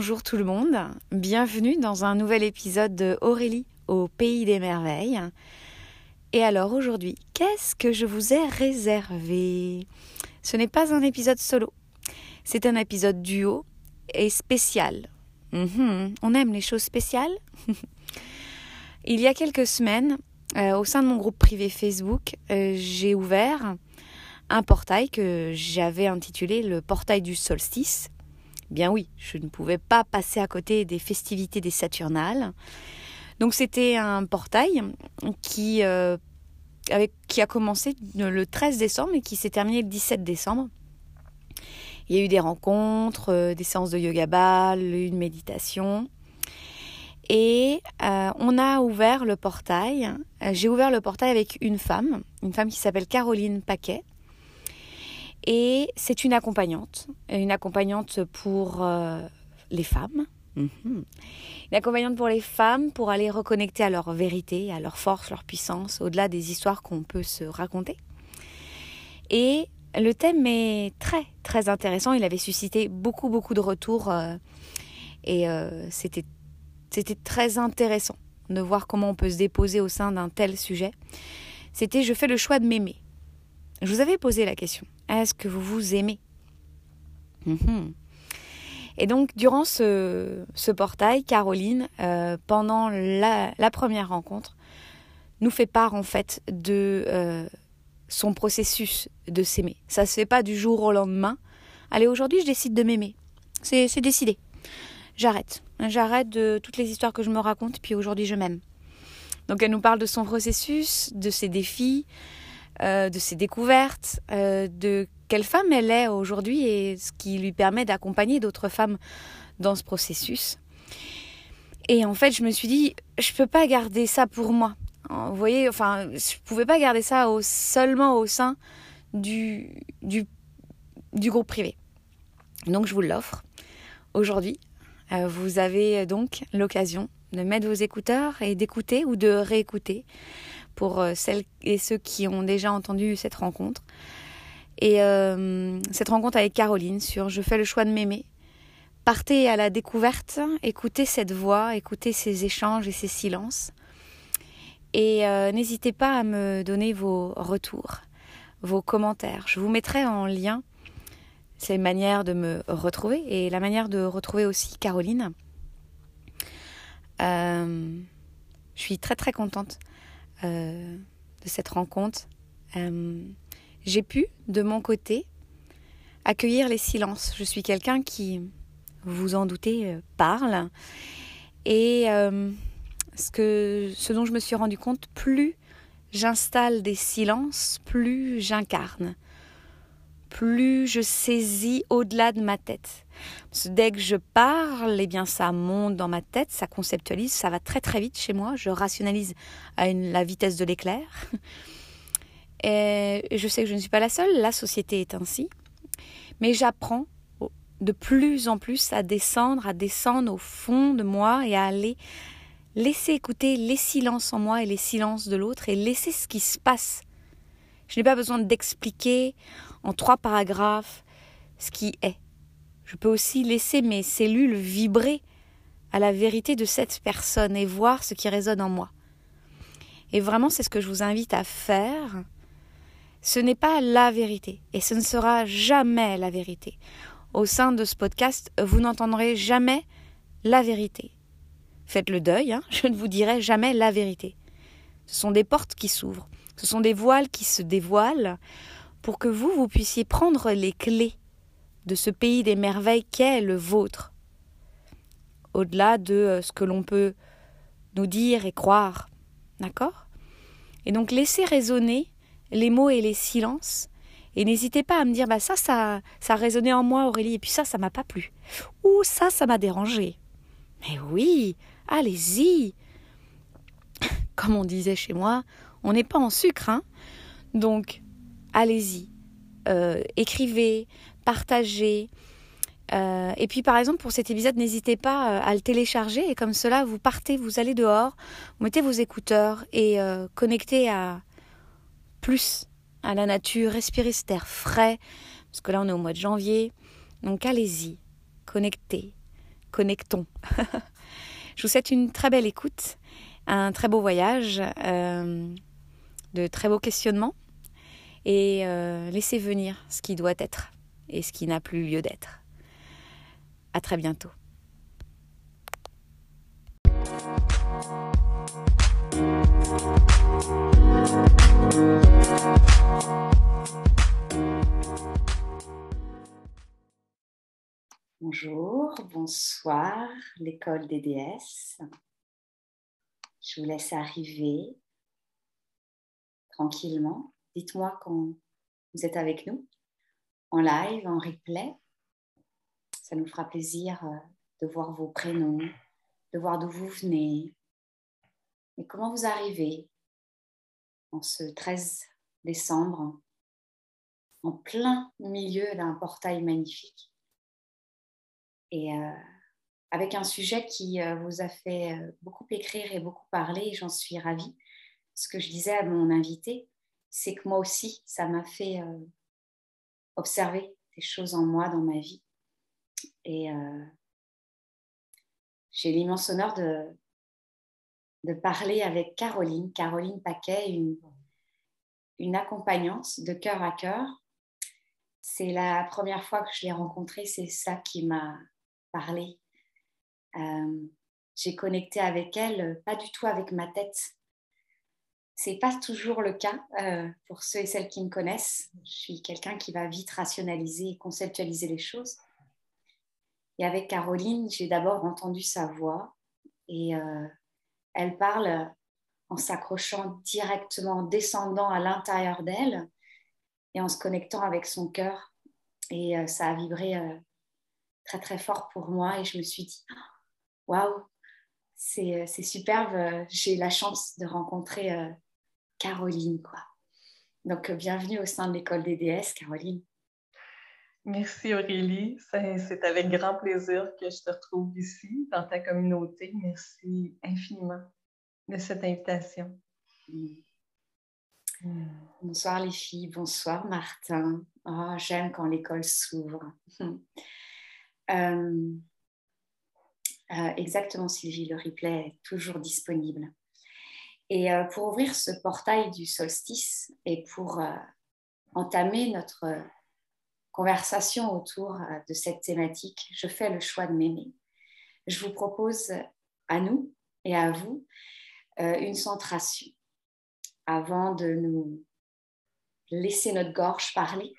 bonjour tout le monde, bienvenue dans un nouvel épisode de Aurélie au Pays des Merveilles. Et alors aujourd'hui, qu'est-ce que je vous ai réservé? Ce n'est pas un épisode solo, c'est un épisode duo et spécial. Mhm, on aime les choses spéciales. Il y a quelques semaines, euh, au sein de mon groupe privé Facebook, euh, j'ai ouvert un portail que j'avais intitulé le portail du solstice Bien oui, je ne pouvais pas passer à côté des festivités des Saturnales. Donc c'était un portail qui, euh, a commencé le 13 décembre et qui s'est terminé le 17 décembre. Il y a eu des rencontres, euh, des séances de yoga ball, une méditation. Et euh, on a ouvert le portail. J'ai ouvert le portail avec une femme, une femme qui s'appelle Caroline Paquet, et c'est une accompagnante, une accompagnante pour euh, les femmes. Mhm. Une accompagnante pour les femmes pour aller reconnecter à leur vérité, à leur force, leur puissance, au-delà des histoires qu'on peut se raconter. Et le thème est très très intéressant. Il avait suscité beaucoup beaucoup de retours euh, et euh, c'était c'était très intéressant de voir comment on peut se déposer au sein d'un tel sujet. C'était je fais le choix de m'aimer. Je vous avais posé la question. Est-ce que vous vous aimez mhm. Et donc, durant ce, portail, Caroline, euh, pendant la, première rencontre, nous fait part en fait de euh, son processus de s'aimer. Ça se fait pas du jour au lendemain. Allez, aujourd'hui, je décide de m'aimer. C'est décidé. J'arrête. J'arrête de toutes les histoires que je me raconte, puis aujourd'hui, je m'aime. Donc, elle nous parle de son processus, de ses défis, de ses découvertes, euh, de quelle femme elle est aujourd'hui et ce qui lui permet d'accompagner d'autres femmes dans ce processus. Et en fait, je me suis dit, je peux pas garder ça pour moi. Vous voyez, enfin, je pouvais pas garder ça seulement au sein du, du, groupe privé. Donc, je vous l'offre aujourd'hui. Euh, vous avez donc l'occasion de mettre vos écouteurs et d'écouter ou de réécouter pour euh, celles et ceux qui ont déjà entendu cette rencontre. Et euh, cette rencontre avec Caroline sur Je fais le choix de m'aimer. Partez à la découverte, écoutez cette voix, écoutez ces échanges et ces silences. Et euh, n'hésitez pas à me donner vos retours, vos commentaires. Je vous mettrai en lien ces manières de me retrouver et la manière de retrouver aussi Caroline. je suis très très contente euh, de cette rencontre, euh, j'ai pu, de mon côté, accueillir les silences. Je suis quelqu'un qui, vous en doutez, euh, parle. Et ce, que, ce dont je me suis rendu compte, plus j'installe des silences, plus j'incarne plus je saisis au-delà de ma tête. Dès que je parle, eh bien ça monte dans ma tête, ça conceptualise, ça va très très vite chez moi, je rationalise à la vitesse de l'éclair. Et je sais que je ne suis pas la seule, la société est ainsi. Mais j'apprends de plus en plus à descendre, à descendre au fond de moi et à aller laisser écouter les silences en moi et les silences de l'autre et laisser ce qui se passe. Je n'ai pas besoin d'expliquer en trois paragraphes ce qui est. Je peux aussi laisser mes cellules vibrer à la vérité de cette personne et voir ce qui résonne en moi. Et vraiment, c'est ce que je vous invite à faire. Ce n'est pas la vérité et ce ne sera jamais la vérité. Au sein de ce podcast, vous n'entendrez jamais la vérité. Faites le deuil, hein, je ne vous dirai jamais la vérité. Ce sont des portes qui s'ouvrent, ce sont des voiles qui se dévoilent pour que vous, vous puissiez prendre les clés de ce pays des merveilles qu'est le vôtre, au-delà de euh, ce que l'on peut nous dire et croire. D'accord? Et donc laissez résonner les mots et les silences. Et n'hésitez pas à me dire bah ça, ça, ça a résonné en moi, Aurélie, et puis ça, ça m'a pas plu. Ou ça, ça m'a dérangé. Mais oui, allez-y. Comme on disait chez moi, on n'est pas en sucre, hein. Donc, allez-y, euh, écrivez, partagez. Euh, et puis par exemple pour cet épisode, n'hésitez pas euh, à le télécharger et comme cela, vous partez, vous allez dehors, vous mettez vos écouteurs et connectez à plus à la nature, respirez cet air frais, parce que là on est au mois de janvier. Donc allez-y, connectez, connectons. Je vous souhaite une très belle écoute, un très beau voyage, euh, de très beaux questionnements et euh, laissez venir ce qui doit être et ce qui n'a plus lieu d'être. À très bientôt. Bonjour, bonsoir, l'école des déesses. Je vous laisse arriver tranquillement. Dites-moi quand vous êtes avec nous, en live, en replay. Ça nous fera plaisir euh, de voir vos prénoms, de voir d'où vous venez et comment vous arrivez en ce 13 décembre, en plein milieu d'un portail magnifique? Et euh, avec un sujet qui euh, vous a fait beaucoup écrire et beaucoup parler, j'en suis ravie. Ce que je disais à mon invité, c'est que moi aussi, ça m'a fait observer des choses en moi, dans ma vie. Et j'ai l'immense honneur de, de parler avec Caroline, Caroline Paquet, une, une accompagnante de cœur à cœur. C'est la première fois que je l'ai rencontrée, c'est ça qui m'a parler. Euh, j'ai connecté avec elle, euh, pas du tout avec ma tête. C'est pas toujours le cas euh, pour ceux et celles qui me connaissent. Je suis quelqu'un qui va vite rationaliser et conceptualiser les choses. Et avec Caroline, j'ai d'abord entendu sa voix et elle parle en s'accrochant directement, en descendant à l'intérieur d'elle et en se connectant avec son cœur. Et ça a vibré très très fort pour moi et je me suis dit waouh c'est, superbe j'ai la chance de rencontrer euh, Caroline quoi donc euh, bienvenue au sein de l'école des déesses Caroline Merci Aurélie, c'est avec grand plaisir que je te retrouve ici dans ta communauté. Merci infiniment de cette invitation. Mm. Mm. Bonsoir les filles, bonsoir Martin. Oh, j'aime quand l'école s'ouvre. Euh, euh, exactement, Sylvie, le replay est toujours disponible. Et euh, pour ouvrir ce portail du solstice et pour entamer notre conversation autour de cette thématique, je fais le choix de m'aimer. Je vous propose à nous et à vous une centration avant de nous laisser notre gorge parler.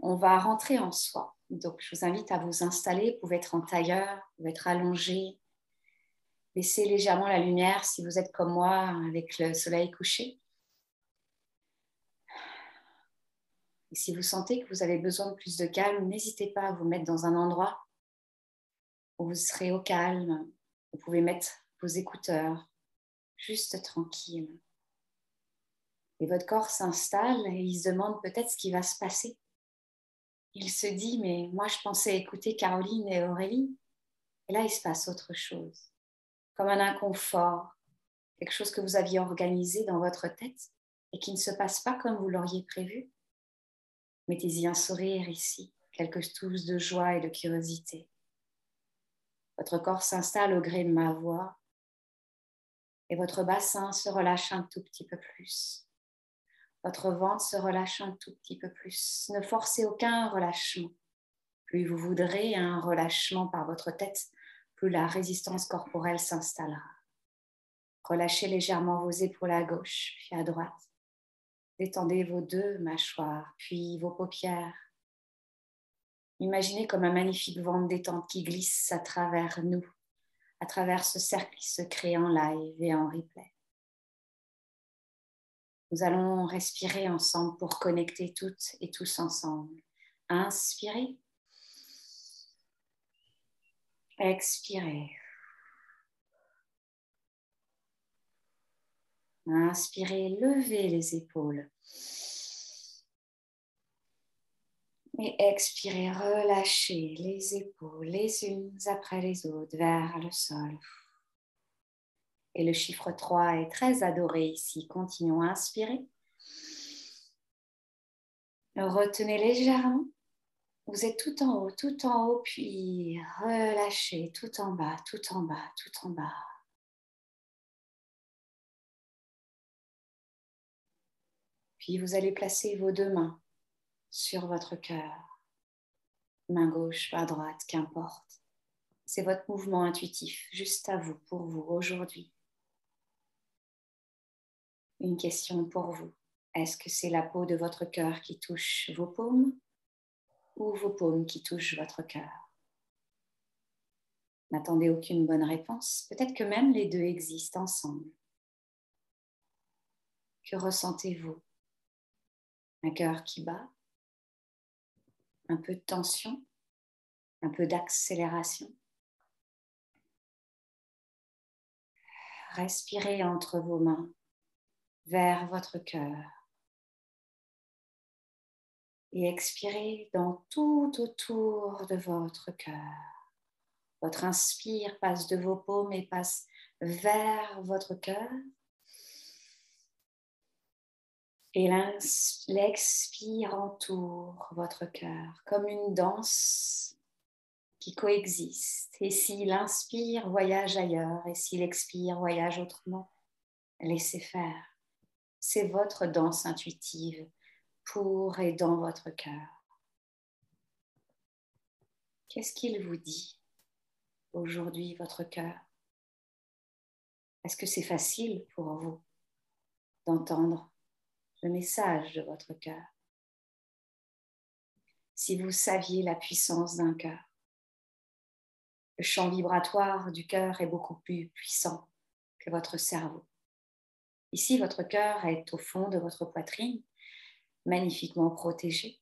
On va rentrer en soi donc, je vous invite à vous installer. Vous pouvez être en tailleur, vous pouvez être allongé. Baissez légèrement la lumière si vous êtes comme moi avec le soleil couché. Et si vous sentez que vous avez besoin de plus de calme, n'hésitez pas à vous mettre dans un endroit où vous serez au calme. Vous pouvez mettre vos écouteurs, juste tranquille. Et votre corps s'installe et il se demande peut-être ce qui va se passer il se dit, mais moi je pensais écouter Caroline et Aurélie, et là il se passe autre chose, comme un inconfort, quelque chose que vous aviez organisé dans votre tête et qui ne se passe pas comme vous l'auriez prévu. Mettez-y un sourire ici, quelques touches de joie et de curiosité. Votre corps s'installe au gré de ma voix et votre bassin se relâche un tout petit peu plus. Votre ventre se relâche un tout petit peu plus. Ne forcez aucun relâchement. Plus vous voudrez un relâchement par votre tête, la résistance corporelle s'installera. Relâchez légèrement vos épaules à gauche, puis à droite. Détendez vos deux mâchoires, puis vos paupières. Imaginez comme un magnifique vent de détente qui glisse à travers nous, à travers ce cercle qui se crée en live et en replay. Nous allons respirer ensemble pour connecter toutes et tous ensemble. Inspirez. Expirez. Inspirez, levez les épaules. Et expirez, relâchez les épaules les unes après les autres vers le sol. Et le chiffre 3 est très adoré ici. Continuons à inspirer. Retenez légèrement. Vous êtes tout en haut, tout en haut, puis relâchez tout en bas, tout en bas, tout en bas. Puis vous allez placer vos deux mains sur votre cœur, main gauche, main droite, qu'importe. C'est votre mouvement intuitif, juste à vous, pour vous, aujourd'hui. Une question pour vous. Est-ce que c'est la peau de votre cœur qui touche vos paumes? Ou vos paumes qui touchent votre cœur. N'attendez aucune bonne réponse. Peut-être que même les deux existent ensemble. Que ressentez-vous? Un cœur qui bat? Un peu de tension? Un peu d'accélération? Respirez entre vos mains vers votre cœur et expirez dans tout autour de votre cœur. Votre inspire passe de vos paumes et passe vers votre cœur. Et l'expire entoure votre cœur comme une danse qui coexiste. Et s'il inspire, voyage ailleurs. Et s'il expire, voyage autrement. Laissez faire. C'est votre danse intuitive pour et dans votre cœur. Qu'est-ce qu'il vous dit aujourd'hui, votre cœur? Est-ce que c'est facile pour vous d'entendre le message de votre cœur? Si vous saviez la puissance d'un cœur, le champ vibratoire du cœur est beaucoup plus puissant que votre cerveau. Ici, votre cœur est au fond de votre poitrine, magnifiquement protégé.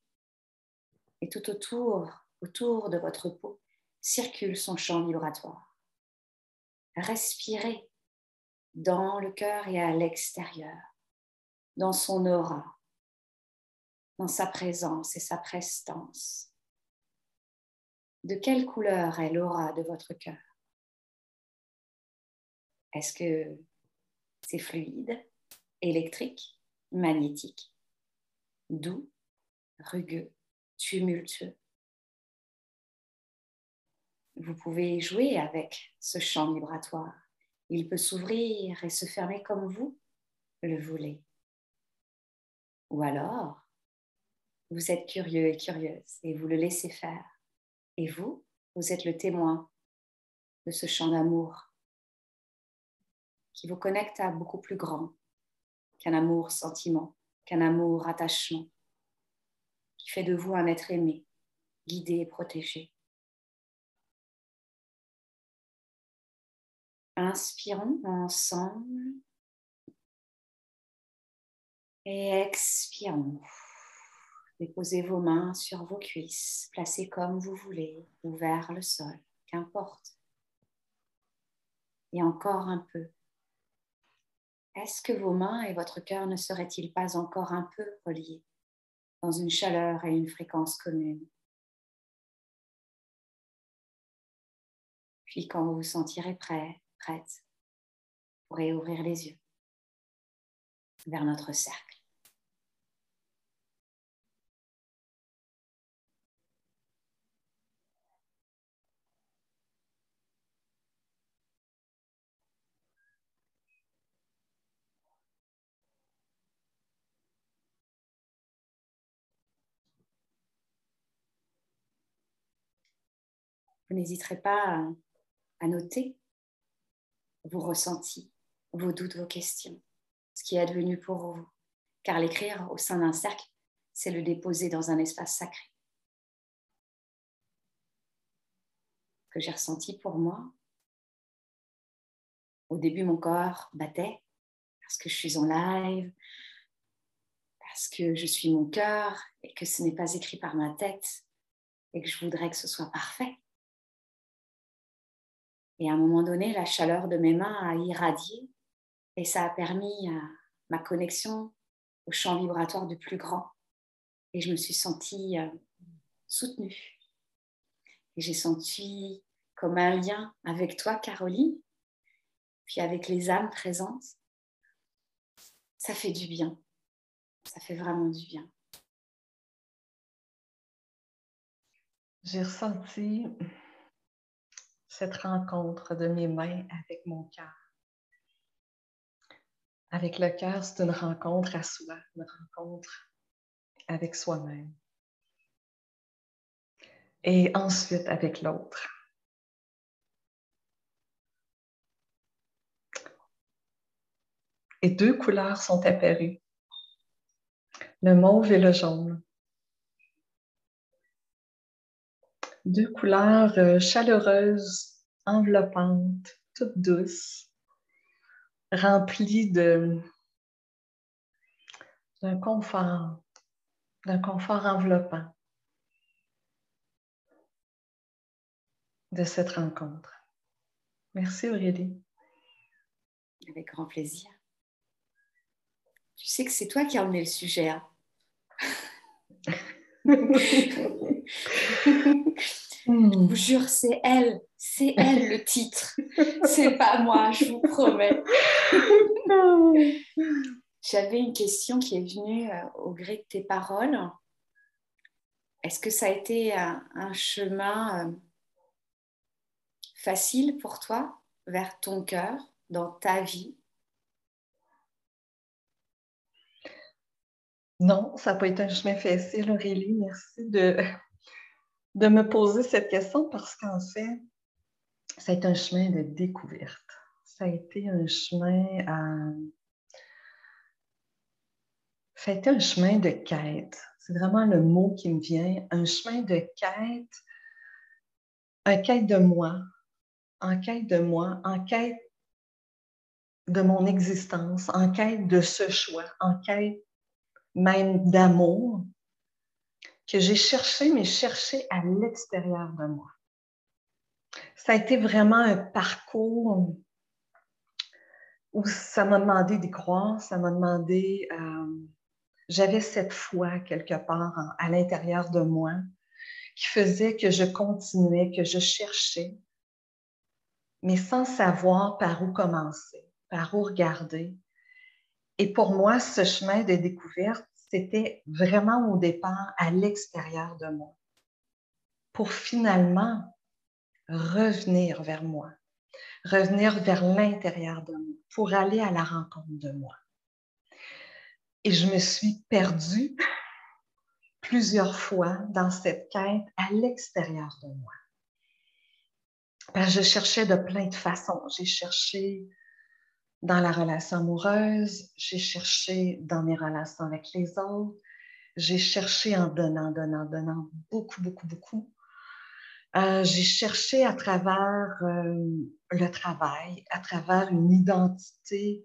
Et tout autour, autour de votre peau, circule son champ vibratoire. Respirez dans le cœur et à l'extérieur, dans son aura, dans sa présence et sa prestance. De quelle couleur est l'aura de votre cœur? Est-ce que c'est fluide, électrique, magnétique, doux, rugueux, tumultueux. Vous pouvez jouer avec ce champ vibratoire. Il peut s'ouvrir et se fermer comme vous le voulez. Ou alors, vous êtes curieux et curieuse et vous le laissez faire. Et vous, vous êtes le témoin de ce champ d'amour qui vous connecte à beaucoup plus grand qu'un amour sentiment, qu'un amour attachement, qui fait de vous un être aimé, guidé et protégé. Inspirons ensemble et expirons. Déposez vos mains sur vos cuisses, placez comme vous voulez, ou vers le sol, qu'importe. Et encore un peu. Est-ce que vos mains et votre cœur ne seraient-ils pas encore un peu reliés dans une chaleur et une fréquence commune Puis quand vous vous sentirez prêt, prête, vous pourrez ouvrir les yeux vers notre cercle. Vous pas à, noter vos ressentis, vos doutes, vos questions, ce qui est advenu pour vous. Car l'écrire au sein d'un cercle, c'est le déposer dans un espace sacré. que j'ai ressenti pour moi. Au début, mon corps battait parce que je suis en live, parce que je suis mon cœur et que ce n'est pas écrit par ma tête et que je voudrais que ce soit parfait. Et à un moment donné, la chaleur de mes mains a irradié et ça a permis ma connexion au champ vibratoire du plus grand. Et je me suis sentie euh, soutenue. Et j'ai senti comme un lien avec toi, Caroline, puis avec les âmes présentes. Ça fait du bien. Ça fait vraiment du bien. j'ai ressenti cette rencontre de mes mains avec mon cœur. Avec le cœur, c'est une rencontre à soi, une rencontre avec soi-même. Et ensuite avec l'autre. Et deux couleurs sont apparues, le mauve et le jaune. Deux couleurs euh, chaleureuses, enveloppantes, toutes douces, rempli de d'un confort, d'un confort enveloppant de cette rencontre. Merci Aurélie. Avec grand plaisir. Tu sais que c'est toi qui as emmené le sujet. Hein? Je vous jure, c'est elle. C'est elle le titre. C'est pas moi, je vous promets. J'avais une question qui est venue euh, au gré de tes paroles. Est-ce que ça a été un, chemin euh, facile pour toi vers ton cœur, dans ta vie? Non, ça n'a pas été un chemin facile, Aurélie. Merci de, de me poser cette question parce qu'en fait, ça a été un chemin de découverte. Ça a été un chemin à... Ça a été un chemin de quête. C'est vraiment le mot qui me vient. Un chemin de quête, un quête de moi, en quête de moi, en quête de mon existence, en quête de ce choix, en quête même d'amour, que j'ai cherché, mais cherché à l'extérieur de moi. Ça a été vraiment un parcours où ça m'a demandé d'y croire, ça m'a demandé, euh, j'avais cette foi quelque part à l'intérieur de moi qui faisait que je continuais, que je cherchais, mais sans savoir par où commencer, par où regarder. Et pour moi, ce chemin de découverte, c'était vraiment au départ à l'extérieur de moi, pour finalement revenir vers moi, revenir vers l'intérieur de moi, pour aller à la rencontre de moi. Et je me suis perdue plusieurs fois dans cette quête à l'extérieur de moi. je cherchais de plein de façons. J'ai cherché dans la relation amoureuse, j'ai cherché dans mes relations avec les autres, j'ai cherché en donnant, donnant, donnant beaucoup, beaucoup, beaucoup. Euh, j'ai cherché à travers euh, le travail, à travers une identité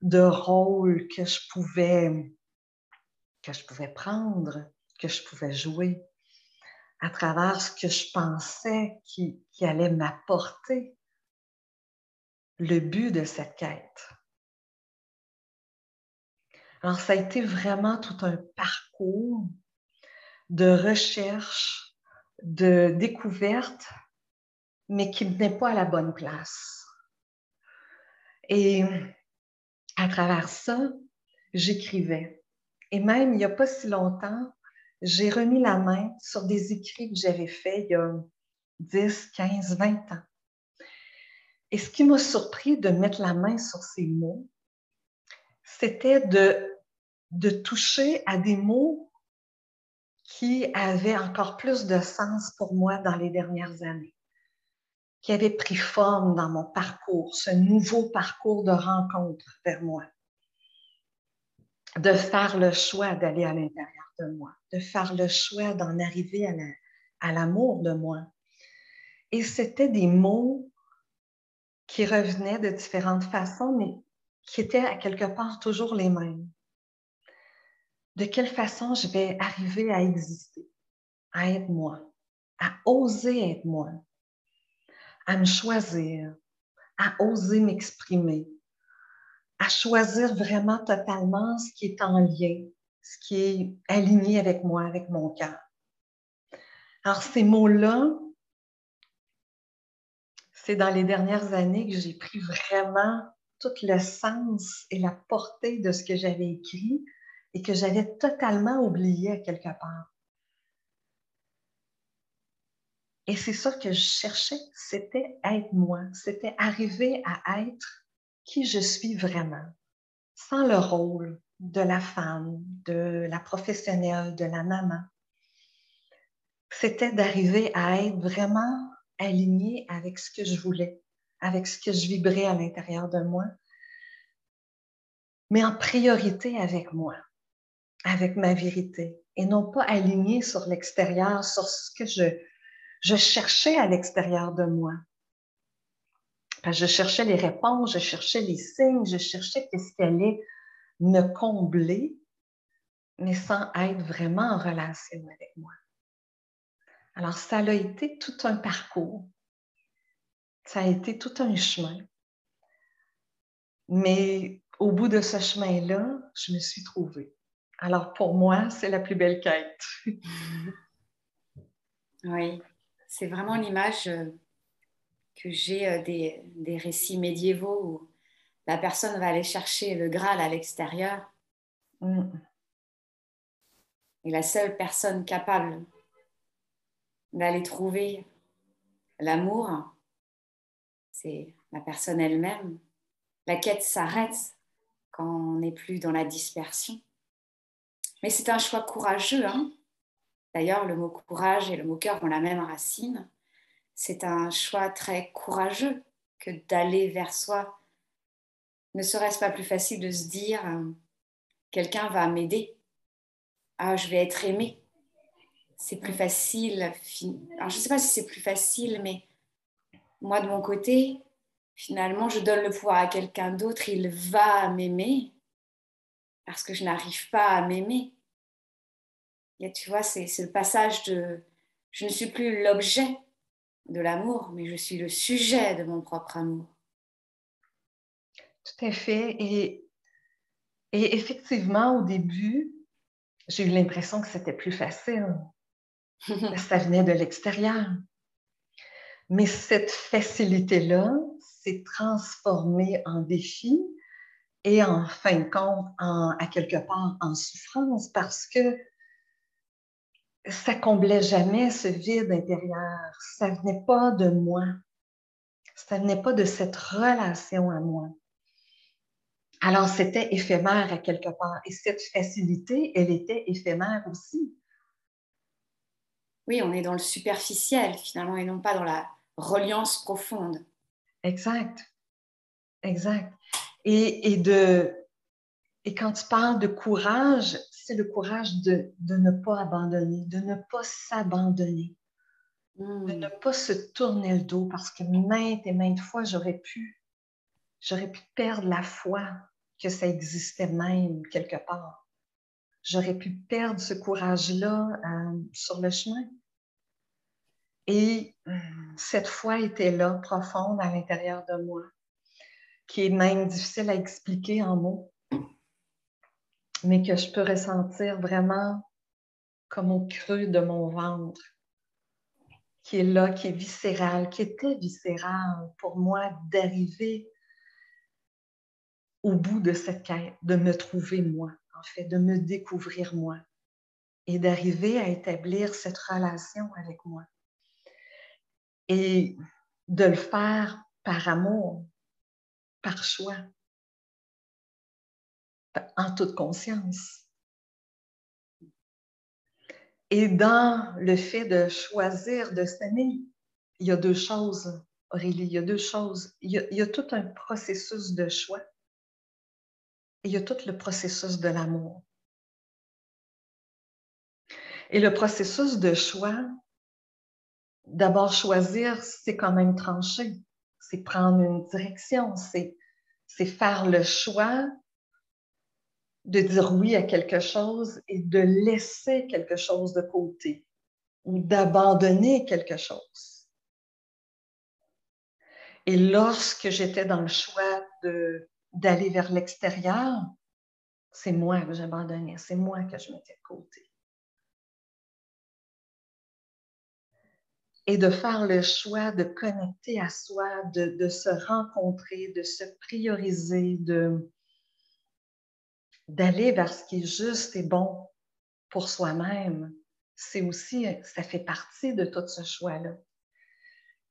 de rôle que je pouvais, que je pouvais prendre, que je pouvais jouer, à travers ce que je pensais qui, qui allait m'apporter le but de cette quête. Alors, ça a été vraiment tout un parcours de recherche, de découverte, mais qui ne venait pas à la bonne place. Et à travers ça, j'écrivais. Et même il n'y a pas si longtemps, j'ai remis la main sur des écrits que j'avais faits il y a 10, 15, 20 ans. Et ce qui m'a surpris de mettre la main sur ces mots, c'était de, toucher à des mots qui avaient encore plus de sens pour moi dans les dernières années, qui avaient pris forme dans mon parcours, ce nouveau parcours de rencontre vers moi, de faire le choix d'aller à l'intérieur de moi, de faire le choix d'en arriver à l'amour de moi. Et c'était des mots qui revenaient de différentes façons, mais qui étaient à quelque part toujours les mêmes. De quelle façon je vais arriver à exister, à être moi, à oser être moi, à me choisir, à oser m'exprimer, à choisir vraiment totalement ce qui est en lien, ce qui est aligné avec moi, avec mon cœur. Alors ces mots-là, c'est dans les dernières années que j'ai pris vraiment tout le sens et la portée de ce que j'avais écrit et que j'avais totalement oublié quelque part. Et c'est ça que je cherchais, c'était être moi, c'était arriver à être qui je suis vraiment, sans le rôle de la femme, de la professionnelle, de la maman. C'était d'arriver à être vraiment alignée avec ce que je voulais, avec ce que je vibrais à l'intérieur de moi, mais en priorité avec moi, avec ma vérité, et non pas alignée sur l'extérieur, sur ce que je, cherchais à l'extérieur de moi. je cherchais les réponses, je cherchais les signes, je cherchais ce qui allait me combler, mais sans être vraiment en relation avec moi. Alors, ça a été tout un parcours. Ça a été tout un chemin. Mais au bout de ce chemin-là, je me suis trouvée. Alors, pour moi, c'est la plus belle quête. oui, c'est vraiment l'image euh, que j'ai euh, des, des, récits médiévaux où la personne va aller chercher le Graal à l'extérieur. Mm. Et la seule personne capable d'aller trouver l'amour, c'est la personne elle-même. La quête s'arrête quand on n'est plus dans la dispersion. Mais c'est un choix courageux. Hein D'ailleurs, le mot courage et le mot cœur ont la même racine. C'est un choix très courageux que d'aller vers soi. Ne serait-ce pas plus facile de se dire, euh, quelqu'un va m'aider, ah, je vais être aimé. C'est plus facile. Alors, je ne sais pas si c'est plus facile, mais moi, de mon côté, finalement, je donne le pouvoir à quelqu'un d'autre, il va m'aimer parce que je n'arrive pas à m'aimer. Tu vois, c'est le passage de je ne suis plus l'objet de l'amour, mais je suis le sujet de mon propre amour. Tout à fait. Et, et effectivement, au début, j'ai eu l'impression que c'était plus facile. Ça venait de l'extérieur. Mais cette facilité-là s'est transformée en défi et en fin de compte, à quelque part, en souffrance parce que ça comblait jamais ce vide intérieur. Ça venait pas de moi. Ça venait pas de cette relation à moi. Alors, c'était éphémère à quelque part. Et cette facilité, elle était éphémère aussi. Oui, on est dans le superficiel finalement et non pas dans la reliance profonde. Exact. Exact. Et, de, et quand tu parles de courage, c'est le courage de, ne pas abandonner, de ne pas s'abandonner, de ne hmm. pas se tourner le dos parce que maintes et maintes fois, j'aurais pu, j'aurais pu perdre la foi que ça existait même quelque part. J'aurais pu perdre ce courage-là euh, sur le chemin. Et euh, cette foi était là, profonde à l'intérieur de moi, qui est même difficile à expliquer en mots, mais que je peux ressentir vraiment comme au creux de mon ventre, qui est là, qui est viscéral, qui était viscéral pour moi d'arriver au bout de cette quête, de me trouver moi, en fait, de me découvrir moi et d'arriver à établir cette relation avec moi. Et de le faire par amour, par choix, en toute conscience. Et dans le fait de choisir de s'aimer, il y a deux choses, Aurélie, il y a deux choses. Il y a, il y a tout un processus de choix il y a tout le processus de l'amour. Et le processus de choix, d'abord choisir, c'est quand même trancher, c'est prendre une direction, c'est, faire le choix de dire oui à quelque chose et de laisser quelque chose de côté ou d'abandonner quelque chose. Et lorsque j'étais dans le choix d'aller vers l'extérieur, c'est moi que j'abandonnais, c'est moi que je mettais de côté. Et de faire le choix de connecter à soi, de, se rencontrer, de se prioriser, d'aller vers ce qui est juste et bon pour soi-même, c'est aussi, ça fait partie de tout ce choix-là.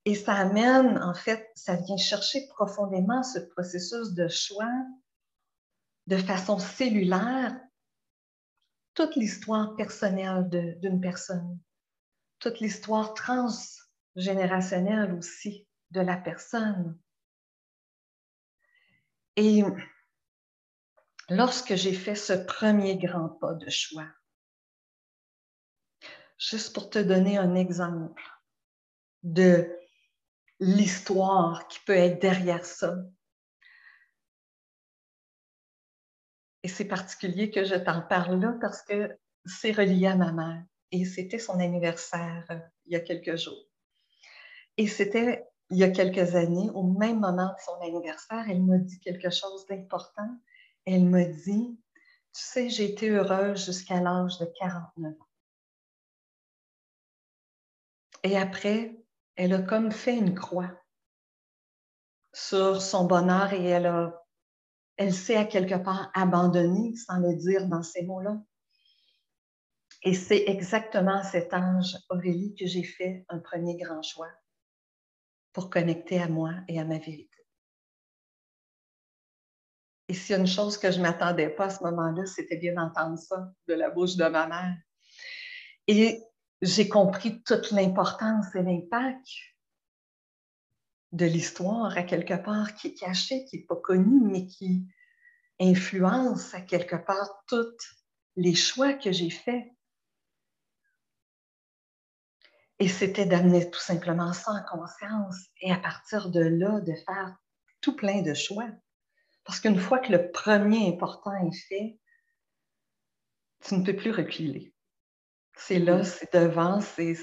Et ça amène, en fait, ça vient chercher profondément ce processus de choix de façon cellulaire, toute l'histoire personnelle d'une personne, toute l'histoire transgénérationnelle aussi de la personne. Et lorsque j'ai fait ce premier grand pas de choix, juste pour te donner un exemple de l'histoire qui peut être derrière ça. Et c'est particulier que je t'en parle là parce que c'est relié à ma mère et c'était son anniversaire euh, il y a quelques jours. Et c'était il y a quelques années, au même moment de son anniversaire, elle m'a dit quelque chose d'important. Elle m'a dit, tu sais, j'ai été heureuse jusqu'à l'âge de 49 ans. Et après, elle a comme fait une croix sur son bonheur et elle a, elle s'est à quelque part abandonnée, sans le dire dans ces mots-là. Et c'est exactement cet âge, Aurélie, que j'ai fait un premier grand choix pour connecter à moi et à ma vérité. Et s'il y a une chose que je ne m'attendais pas à ce moment-là, c'était bien d'entendre ça de la bouche de ma mère. Et j'ai compris toute l'importance et l'impact de l'histoire à quelque part qui est cachée, qui n'est pas connue, mais qui influence à quelque part tous les choix que j'ai faits. Et c'était d'amener tout simplement ça en conscience et à partir de là, de faire tout plein de choix. Parce qu'une fois que le premier important est fait, tu ne peux plus reculer. C'est là, c'est devant, c'est,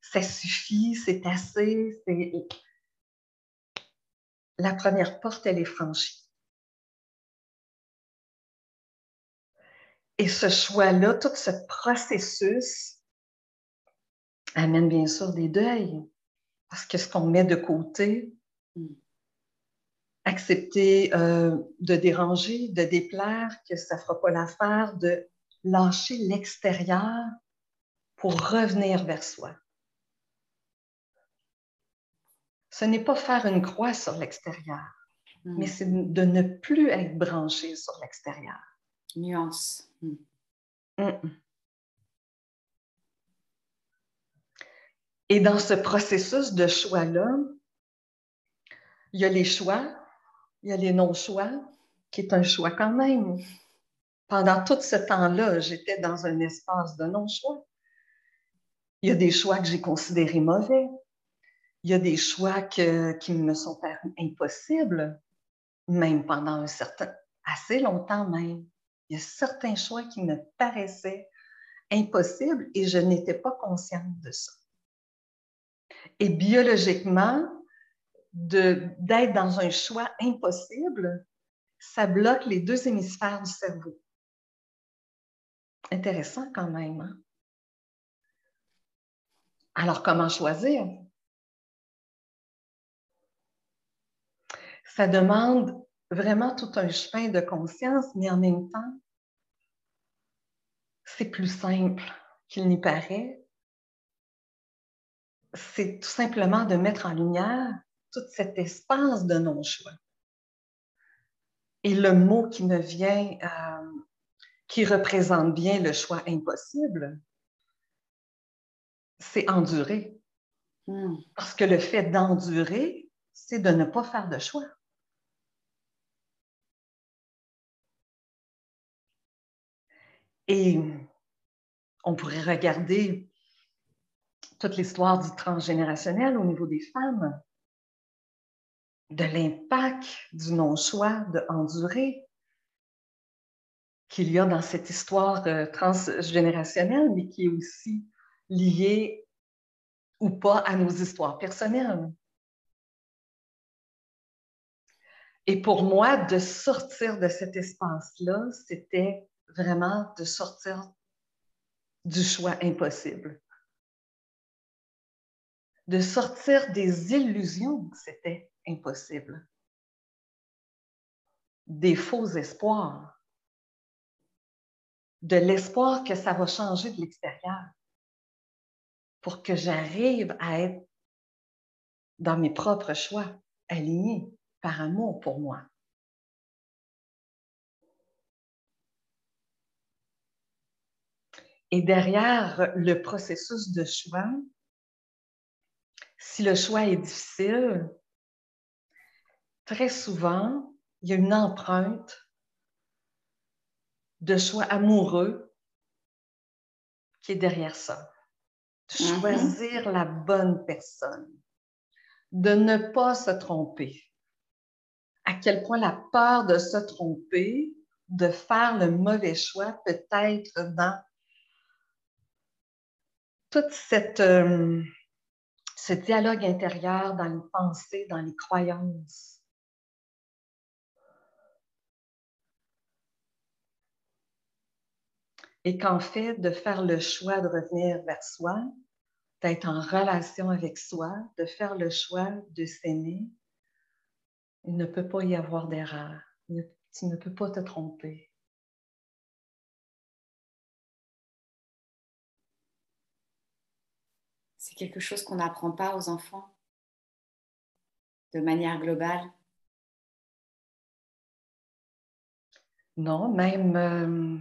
ça suffit, c'est assez. La première porte, elle est franchie. Et ce choix-là, tout ce processus amène bien sûr des deuils. Parce que ce qu'on met de côté, accepter euh, de déranger, de déplaire, que ça ne fera pas l'affaire, de lâcher l'extérieur pour revenir vers soi. Ce n'est pas faire une croix sur l'extérieur, hmm. mais c'est de ne plus être branché sur l'extérieur. Nuance. Hmm. Et dans ce processus de choix-là, il y a les choix, il y a les non-choix, qui est un choix quand même pendant tout ce temps-là, j'étais dans un espace de non-choix. Il y a des choix que j'ai considérés mauvais. Il y a des choix qui me sont parus impossibles, même pendant un certain, assez longtemps même. Il y a certains choix qui me paraissaient impossibles et je n'étais pas consciente de ça. Et biologiquement, d'être dans un choix impossible, ça bloque les deux hémisphères du cerveau. Intéressant quand même. Hein? Alors, comment choisir? Ça demande vraiment tout un chemin de conscience, mais en même temps, c'est plus simple qu'il n'y paraît. C'est tout simplement de mettre en lumière tout cet espace de non-choix. Et le mot qui me vient euh, qui représente bien le choix impossible, c'est endurer. Hmm. Parce que le fait d'endurer, c'est de ne pas faire de choix. Et on pourrait regarder toute l'histoire du transgénérationnel au niveau des femmes, de l'impact du non-choix, de endurer, qu'il y a dans cette histoire euh, transgénérationnelle, mais qui est aussi liée ou pas à nos histoires personnelles. Et pour moi, de sortir de cet espace-là, c'était vraiment de sortir du choix impossible. De sortir des illusions, c'était impossible. Des faux espoirs de l'espoir que ça va changer de l'extérieur pour que j'arrive à être dans mes propres choix, alignés par amour pour moi. Et derrière le processus de choix, si le choix est difficile, très souvent, il y a une empreinte de choix amoureux qui est derrière ça. De mm-hmm. choisir la bonne personne, de ne pas se tromper. À quel point la peur de se tromper, de faire le mauvais choix peut être dans toute cette, euh, ce dialogue intérieur dans les pensées, dans les croyances. Et qu'en fait, de faire le choix de revenir vers soi, d'être en relation avec soi, de faire le choix de s'aimer, il ne peut pas y avoir d'erreur. Tu ne peux pas te tromper. C'est quelque chose qu'on n'apprend pas aux enfants de manière globale? Non, même euh,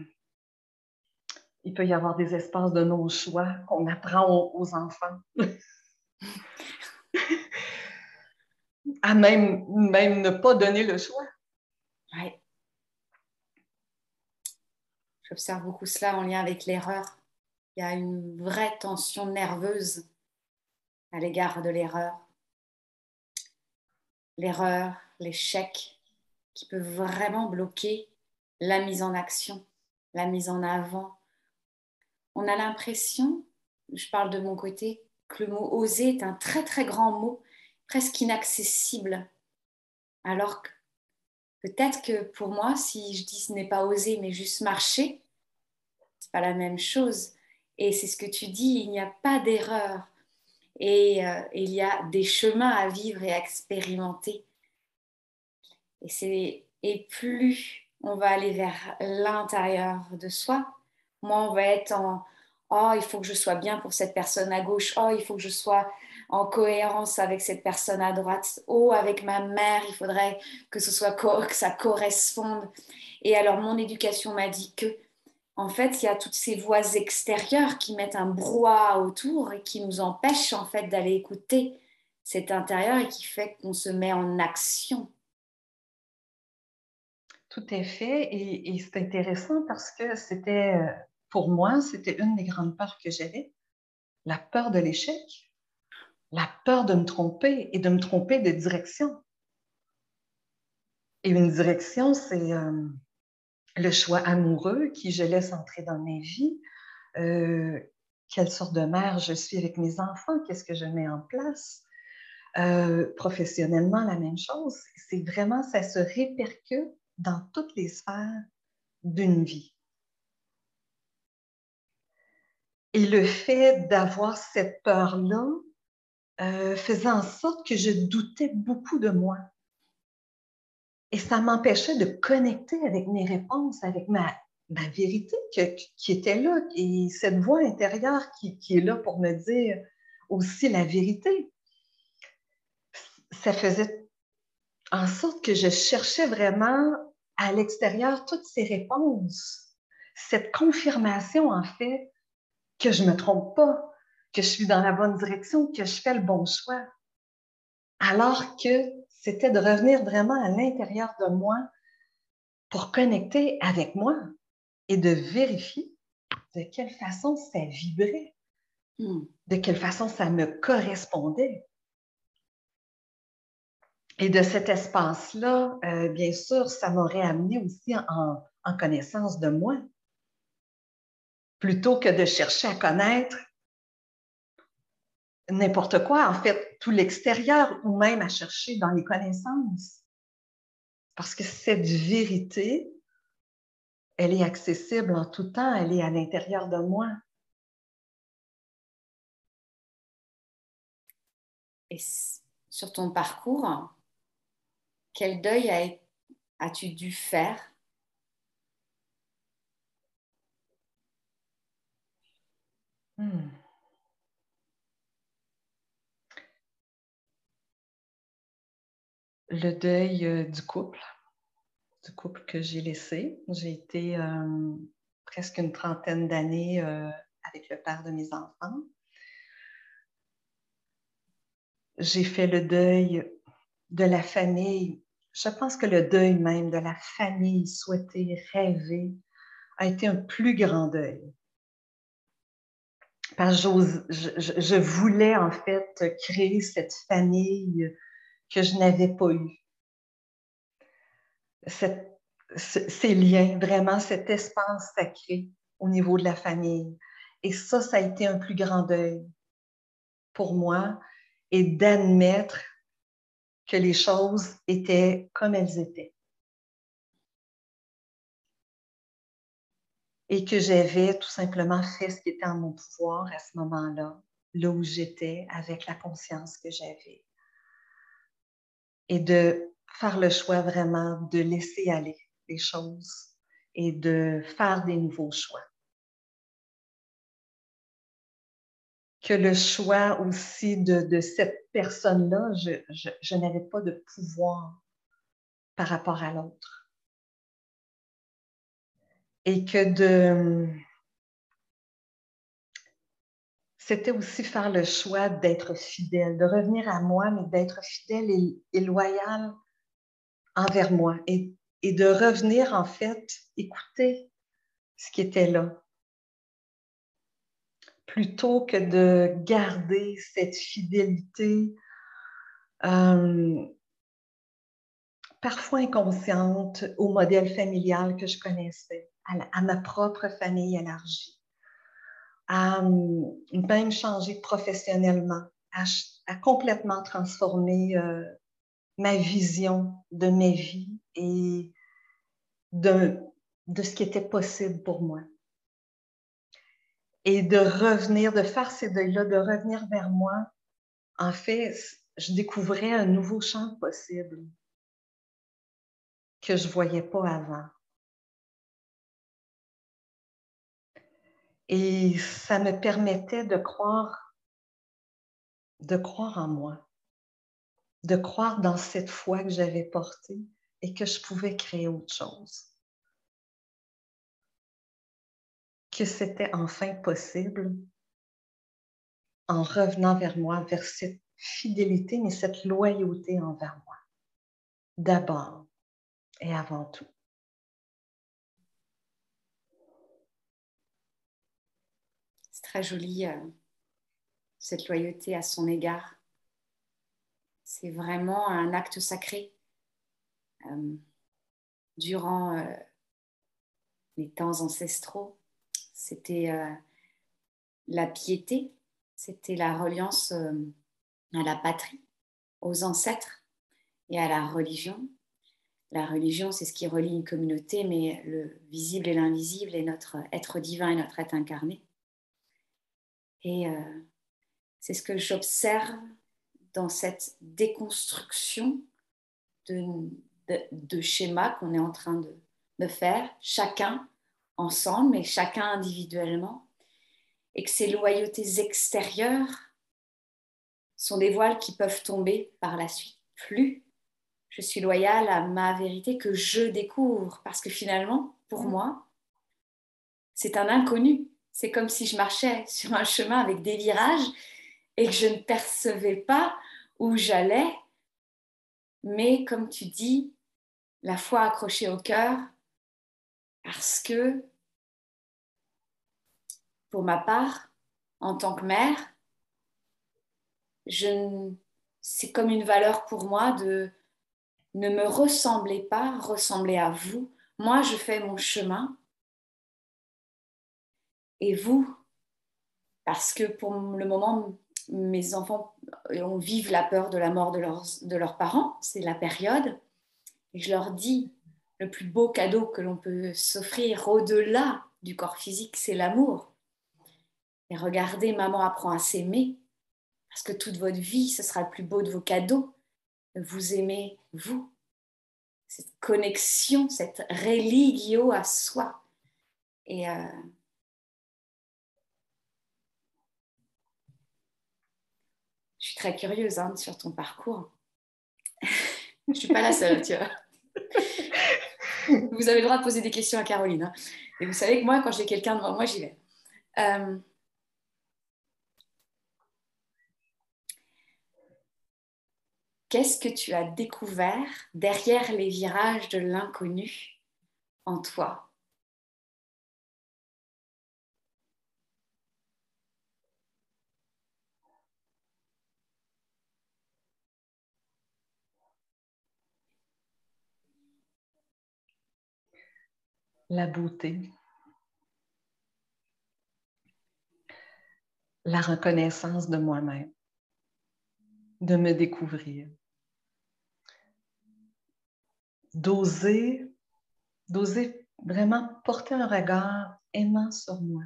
il peut y avoir des espaces de non-choix qu'on apprend aux, enfants. à même, même ne pas donner le choix. Oui. J'observe beaucoup cela en lien avec l'erreur. Il y a une vraie tension nerveuse à l'égard de l'erreur. L'erreur, l'échec, qui peut vraiment bloquer la mise en action, la mise en avant. On a l'impression, je parle de mon côté, que le mot oser est un très très grand mot, presque inaccessible. Alors que peut-être que pour moi, si je dis ce n'est pas oser, mais juste marcher, c'est pas la même chose. Et c'est ce que tu dis, il n'y a pas d'erreur et euh, il y a des chemins à vivre et à expérimenter. Et, et plus on va aller vers l'intérieur de soi, moins on va être en Oh, il faut que je sois bien pour cette personne à gauche. Oh, il faut que je sois en cohérence avec cette personne à droite. Oh, avec ma mère, il faudrait que ce soit que ça corresponde. Et alors, mon éducation m'a dit que en fait, il y a toutes ces voix extérieures qui mettent un brouhaha autour et qui nous empêchent en fait d'aller écouter cet intérieur et qui fait qu'on se met en action. Tout à fait. Et, c'est intéressant parce que c'était, euh, pour moi, c'était une des grandes peurs que j'avais. La peur de l'échec, la peur de me tromper et de me tromper de direction. Et une direction, c'est... Euh, le choix amoureux, qui je laisse entrer dans mes vies, euh, quelle sorte de mère je suis avec mes enfants, qu'est-ce que je mets en place? Euh, professionnellement, la même chose. C'est vraiment, ça se répercute dans toutes les sphères d'une vie. Et le fait d'avoir cette peur-là euh, faisait en sorte que je doutais beaucoup de moi. Et ça m'empêchait de connecter avec mes réponses, avec ma, vérité qui était là, et cette voix intérieure qui, est là pour me dire aussi la vérité. Ça faisait en sorte que je cherchais vraiment à l'extérieur toutes ces réponses, cette confirmation en fait que je ne me trompe pas, que je suis dans la bonne direction, que je fais le bon choix. Alors que c'était de revenir vraiment à l'intérieur de moi pour connecter avec moi et de vérifier de quelle façon ça vibrait, hmm. de quelle façon ça me correspondait. Et de cet espace-là, euh, bien sûr, ça m'aurait amené aussi en, en connaissance de moi, plutôt que de chercher à connaître n'importe quoi, en fait, tout l'extérieur ou même à chercher dans les connaissances. Parce que cette vérité, elle est accessible en tout temps, elle est à l'intérieur de moi. Et sur ton parcours, quel deuil as-tu dû faire? Hmm. Le deuil du couple, du couple que j'ai laissé. J'ai été presque une trentaine d'années avec le père de mes enfants. J'ai fait le deuil de la famille. Je pense que le deuil même de la famille souhaitée, rêvée, a été un plus grand deuil. Parce que je, voulais en fait créer cette famille que je n'avais pas eue. ces liens, vraiment cet espace sacré au niveau de la famille. Et ça, ça a été un plus grand deuil pour moi et d'admettre que les choses étaient comme elles étaient. Et que j'avais tout simplement fait ce qui était en mon pouvoir à ce moment-là, là où j'étais, avec la conscience que j'avais. Et de faire le choix vraiment de laisser aller les choses et de faire des nouveaux choix. que le choix aussi de, cette personne-là, je, n'avais pas de pouvoir par rapport à l'autre. Et que de... C'était aussi faire le choix d'être fidèle, de revenir à moi, mais d'être fidèle et, et loyal envers moi et, de revenir en fait écouter ce qui était là, plutôt que de garder cette fidélité euh, parfois inconsciente au modèle familial que je connaissais, à, ma propre famille élargie, à euh, même changer professionnellement, à, complètement transformer euh, ma vision de mes vies et de, de ce qui était possible pour moi et de revenir, de faire ces deuils-là, de revenir vers moi, en fait, je découvrais un nouveau champ possible que je ne voyais pas avant. Et ça me permettait de croire, de croire en moi, de croire dans cette foi que j'avais portée et que je pouvais créer autre chose. que c'était enfin possible en revenant vers moi, vers cette fidélité, mais cette loyauté envers moi, d'abord et avant tout. Très joli, euh, cette loyauté à son égard. C'est vraiment un acte sacré. Euh, durant euh, les temps ancestraux, c'était la piété, c'était la reliance à la patrie, aux ancêtres et à la religion. La religion, c'est ce qui relie une communauté, mais le visible et l'invisible est notre être divin et notre être incarné. Et euh, c'est ce que j'observe dans cette déconstruction de, schémas qu'on est en train de faire, chacun ensemble, mais chacun individuellement, et que ces loyautés extérieures sont des voiles qui peuvent tomber par la suite. Plus je suis loyale à ma vérité que je découvre, parce que finalement, pour mm. moi, c'est un inconnu. C'est comme si je marchais sur un chemin avec des virages et que je ne percevais pas où j'allais. Mais comme tu dis, la foi accrochée au cœur, parce que, pour ma part, en tant que mère, c'est comme une valeur pour moi de ne me ressembler pas, ressembler à vous. Moi, je fais mon chemin. Et vous, parce que pour le moment, mes enfants on vivent la peur de la mort de leurs, de leurs parents, c'est la période. Et je leur dis, le plus beau cadeau que l'on peut s'offrir au-delà du corps physique, c'est l'amour. Et regardez, maman apprend à s'aimer, parce que toute votre vie, ce sera le plus beau de vos cadeaux, vous aimez vous. Cette connexion, cette religio à soi. Et euh, suis très curieuse hein, sur ton parcours. Je ne suis pas la seule, tu vois. vous avez le droit de poser des questions à Caroline. Hein. Et vous savez que moi, quand j'ai quelqu'un devant moi, j'y vais. Euh, Qu'est-ce que tu as découvert derrière les virages de l'inconnu en toi? La beauté, la reconnaissance de moi-même, de me découvrir, d'oser, d'oser vraiment porter un regard aimant sur moi.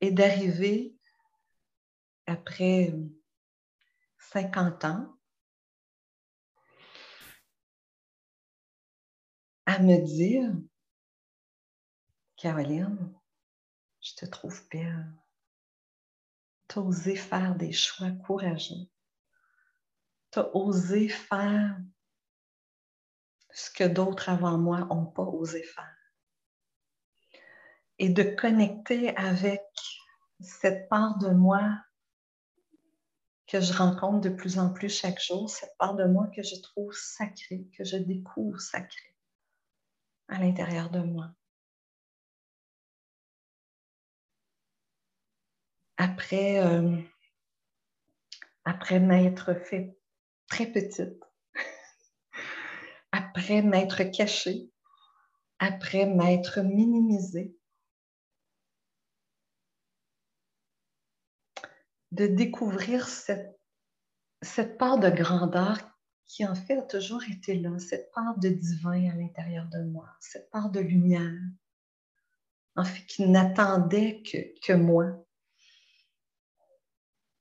Et d'arriver après 50 ans à me dire, Caroline, je te trouve belle. Tu as osé faire des choix courageux. Tu as osé faire ce que d'autres avant moi n'ont pas osé faire. Et de connecter avec cette part de moi que je rencontre de plus en plus chaque jour, cette part de moi que je trouve sacrée, que je découvre sacrée à l'intérieur de moi. Après, euh, après m'être fait très petite, après m'être cachée, après m'être minimisée, de découvrir cette, cette part de grandeur qui en fait a toujours été là, cette part de divin à l'intérieur de moi, cette part de lumière, en fait, qui n'attendait que, que moi.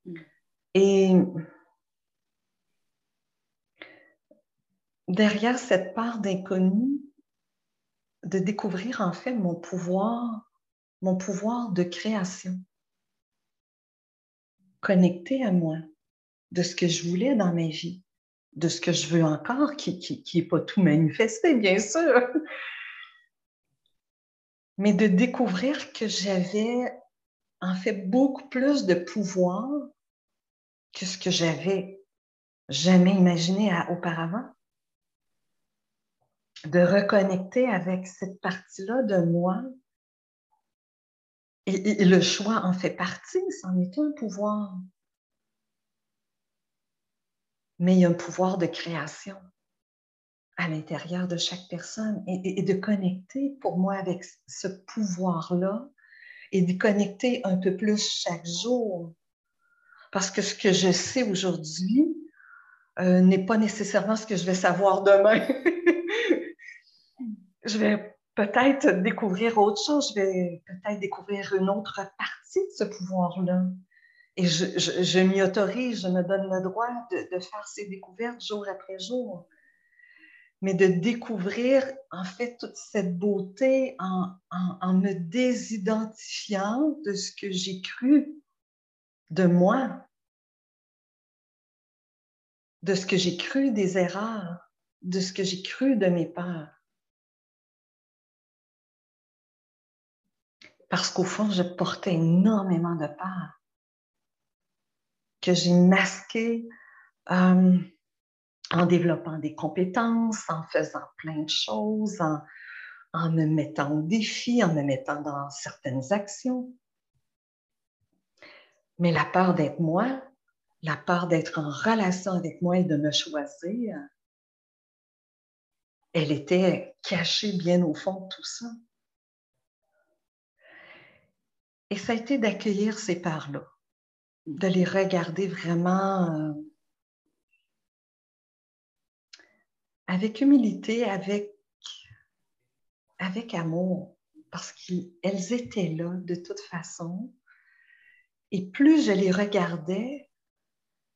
Mm. Et derrière cette part d'inconnu, de découvrir en fait mon pouvoir, mon pouvoir de création, connecté à moi, de ce que je voulais dans ma vie de ce que je veux encore, qui n'est pas tout manifesté, bien sûr. Mais de découvrir que j'avais en fait beaucoup plus de pouvoir que ce que j'avais jamais imaginé auparavant. De reconnecter avec cette partie-là de moi. Et, et, le choix en fait partie, c'en est un pouvoir mais il y a un pouvoir de création à l'intérieur de chaque personne et, de connecter pour moi avec ce pouvoir-là et de connecter un peu plus chaque jour. Parce que ce que je sais aujourd'hui euh, n'est pas nécessairement ce que je vais savoir demain. je vais peut-être découvrir autre chose, je vais peut-être découvrir une autre partie de ce pouvoir-là. Et je, m'y autorise, je me donne le droit de, faire ces découvertes jour après jour. Mais de découvrir en fait toute cette beauté en, en me désidentifiant de ce que j'ai cru de moi, de ce que j'ai cru des erreurs, de ce que j'ai cru de mes peurs. Parce qu'au fond, je portais énormément de peur que j'ai masqué euh, en développant des compétences, en faisant plein de choses, en, en me mettant au défi, en me mettant dans certaines actions. Mais la peur d'être moi, la peur d'être en relation avec moi et de me choisir, elle était cachée bien au fond de tout ça. Et ça a été d'accueillir ces parts-là de les regarder vraiment euh, avec humilité, avec, avec amour, parce qu'elles étaient là de toute façon. Et plus je les regardais,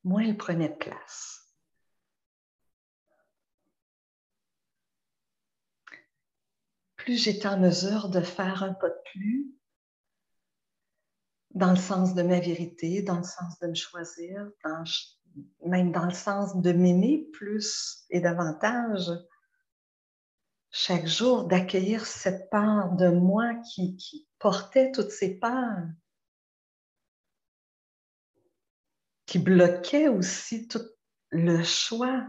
moins elles prenaient de place. Plus j'étais en mesure de faire un pas de plus, dans le sens de ma vérité, dans le sens de me choisir, même dans le sens de m'aimer plus et davantage. Chaque jour, d'accueillir cette part de moi qui, qui portait toutes ces parts, qui bloquait aussi tout le choix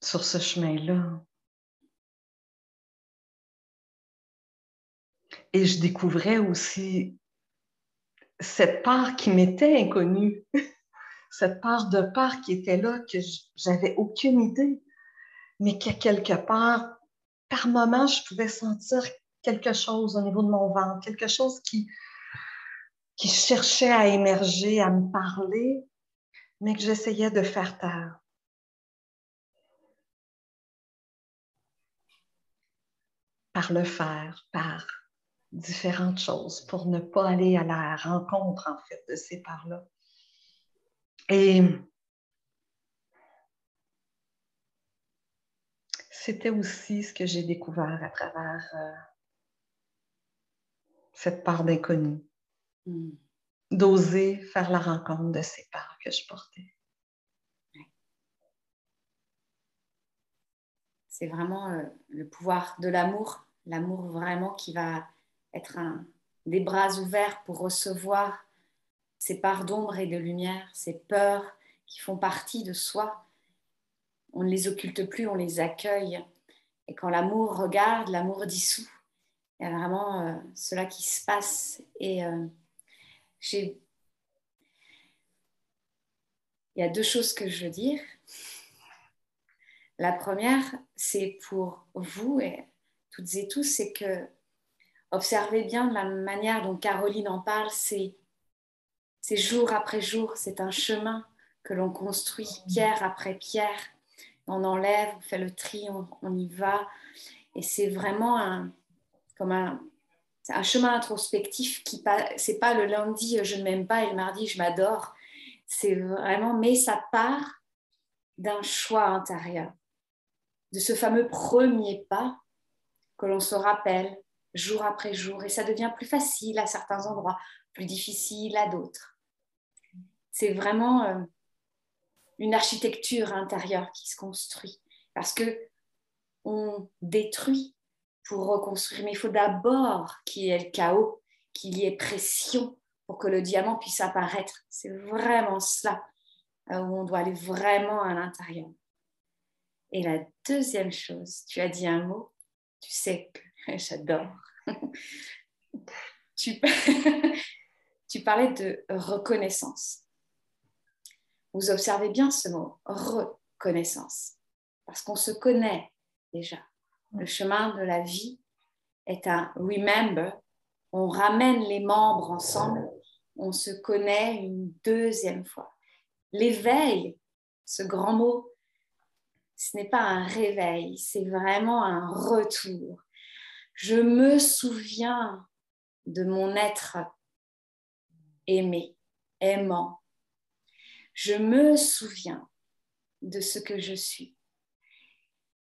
sur ce chemin-là. Et je découvrais aussi cette part qui m'était inconnue, cette part de part qui était là, que j'avais aucune idée, mais qu'à quelque part, par moment, je pouvais sentir quelque chose au niveau de mon ventre, quelque chose qui, qui cherchait à émerger, à me parler, mais que j'essayais de faire taire. Par le faire, par différentes choses pour ne pas aller à la rencontre, en fait, de ces parts-là. Et c'était aussi ce que j'ai découvert à travers euh, cette part d'inconnu. Hmm. D'oser faire la rencontre de ces parts que je portais. C'est vraiment euh, le pouvoir de l'amour, l'amour vraiment qui va être un, des bras ouverts pour recevoir ces parts d'ombre et de lumière, ces peurs qui font partie de soi. On ne les occulte plus, on les accueille. Et quand l'amour regarde, l'amour dissout. Il y a vraiment euh, cela qui se passe. Et euh, j'ai... Il y a deux choses que je veux dire. La première, c'est pour vous et toutes et tous, c'est que observez bien la manière dont Caroline en parle, c'est, jour après jour, c'est un chemin que l'on construit pierre après pierre. On enlève, on fait le tri, on, y va. Et c'est vraiment un, comme un, un chemin introspectif qui c'est pas le lundi je ne m'aime pas et le mardi je m'adore. C'est vraiment, mais ça part d'un choix intérieur, de ce fameux premier pas que l'on se rappelle jour après jour, et ça devient plus facile à certains endroits, plus difficile à d'autres. C'est vraiment euh, une architecture intérieure qui se construit, parce que on détruit pour reconstruire, mais il faut d'abord qu'il y ait le chaos, qu'il y ait pression pour que le diamant puisse apparaître. C'est vraiment cela euh, où on doit aller vraiment à l'intérieur. Et la deuxième chose, tu as dit un mot, tu sais que J'adore. tu... parlais de reconnaissance. Vous observez bien ce mot, reconnaissance, parce qu'on se connaît déjà. Le chemin de la vie est un remember. On ramène les membres ensemble, on se connaît une deuxième fois. L'éveil, ce grand mot, ce n'est pas un réveil, c'est vraiment un retour je me souviens de mon être aimé, aimant. Je me souviens de ce que je suis.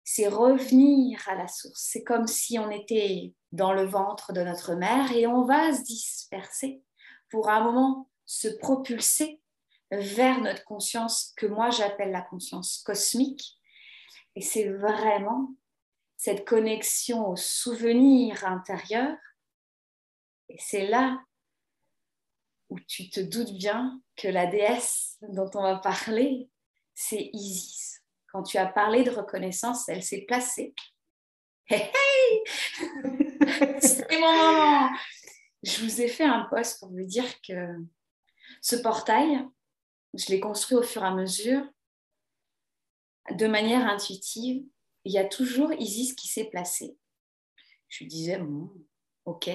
C'est revenir à la source. C'est comme si on était dans le ventre de notre mère et on va se disperser pour un moment se propulser vers notre conscience que moi j'appelle la conscience cosmique. Et c'est vraiment cette connexion au souvenir intérieur. Et c'est là où tu te doutes bien que la déesse dont on va parler, c'est Isis. Quand tu as parlé de reconnaissance, elle s'est placée. Hey, hey C'est mon moment Je vous ai fait un post pour vous dire que ce portail, je l'ai construit au fur et à mesure, de manière intuitive, il y a toujours Isis qui s'est placée. Je lui disais, bon, ok.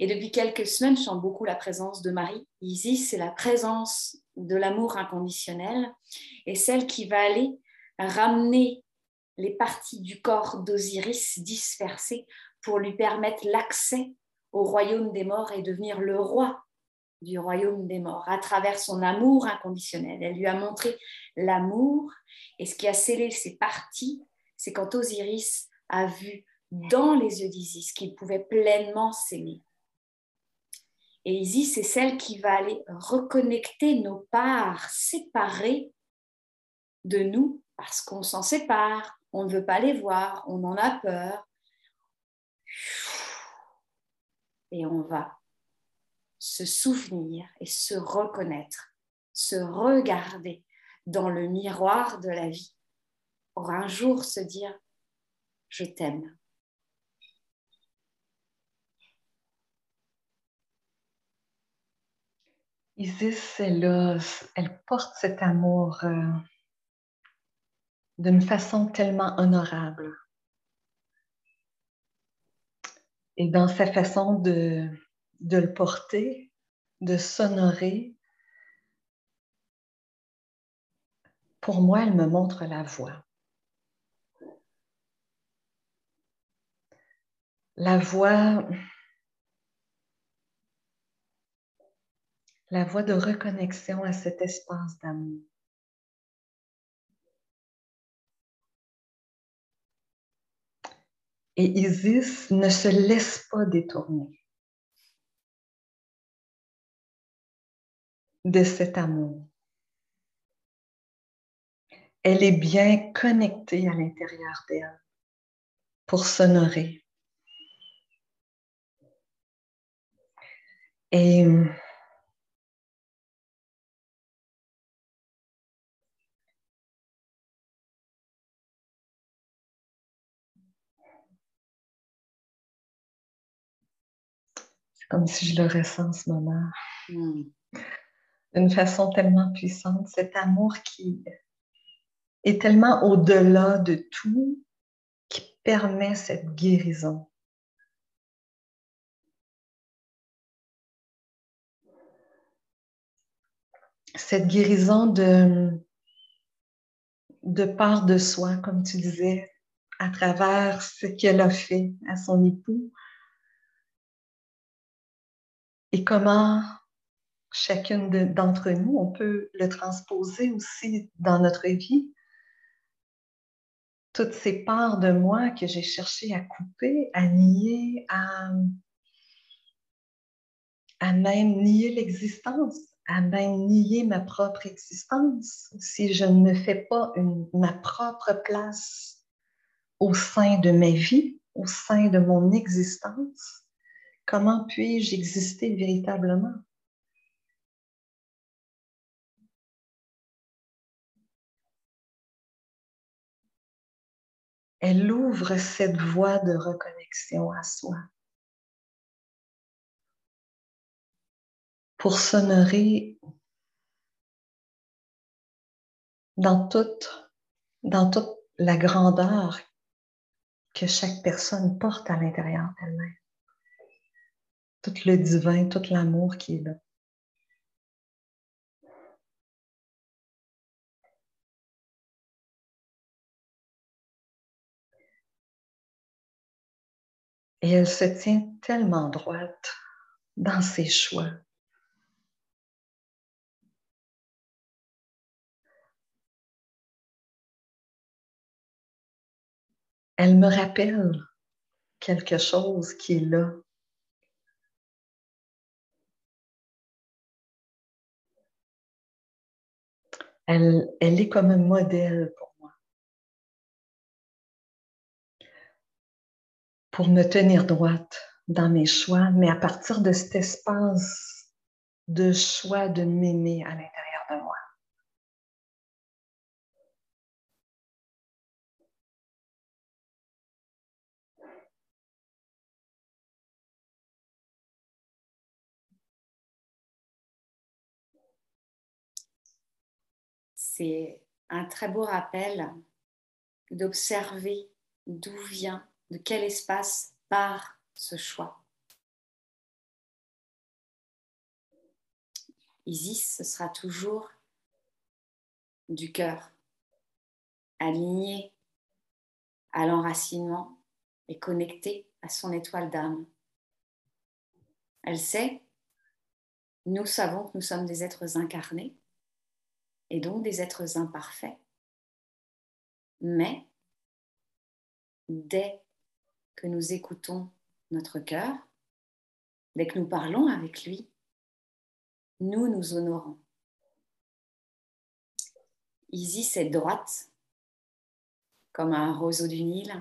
Et depuis quelques semaines, je sens beaucoup la présence de Marie. Isis, c'est la présence de l'amour inconditionnel et celle qui va aller ramener les parties du corps d'Osiris dispersées pour lui permettre l'accès au royaume des morts et devenir le roi du royaume des morts à travers son amour inconditionnel. Elle lui a montré l'amour et ce qui a scellé ses parties c'est quand Osiris a vu dans les yeux d'Isis qu'il pouvait pleinement s'aimer. Et Isis, c'est celle qui va aller reconnecter nos parts séparées de nous parce qu'on s'en sépare, on ne veut pas les voir, on en a peur. Et on va se souvenir et se reconnaître, se regarder dans le miroir de la vie pour un jour se dire, je t'aime. Isis, elle, elle porte cet amour euh, d'une façon tellement honorable. Et dans sa façon de, de le porter, de s'honorer, pour moi, elle me montre la voie. La voie, la voie de reconnexion à cet espace d'amour. Et Isis ne se laisse pas détourner de cet amour. Elle est bien connectée à l'intérieur d'elle pour s'honorer. Et comme si je le ressens en ce moment. Hmm. D'une façon tellement puissante, cet amour qui est tellement au-delà de tout, qui permet cette guérison. Cette guérison de, de part de soi, comme tu disais, à travers ce qu'elle a fait à son époux, et comment chacune d'entre nous, on peut le transposer aussi dans notre vie. Toutes ces parts de moi que j'ai cherché à couper, à nier, à, à même nier l'existence, à même nier ma propre existence, si je ne fais pas ma propre place au sein de ma vie, au sein de mon existence, Comment puis-je exister véritablement? Elle ouvre cette voie de reconnexion à soi pour s'honorer dans toute, dans toute la grandeur que chaque personne porte à l'intérieur d'elle-même tout le divin, tout l'amour qui est là. Et elle se tient tellement droite dans ses choix. Elle me rappelle quelque chose qui est là Elle, est comme un modèle pour moi. Pour me tenir droite dans mes choix, mais à partir de cet espace de choix de m'aimer à l'intérieur de moi. C'est un très beau rappel d'observer d'où vient, de quel espace part ce choix. Isis, ce sera toujours du cœur, aligné à l'enracinement et connecté à son étoile d'âme. Elle sait, nous savons que nous sommes des êtres incarnés, et donc des êtres imparfaits. Mais dès que nous écoutons notre cœur, dès que nous parlons avec lui, nous nous honorons. Isis est droite, comme un roseau du Nil.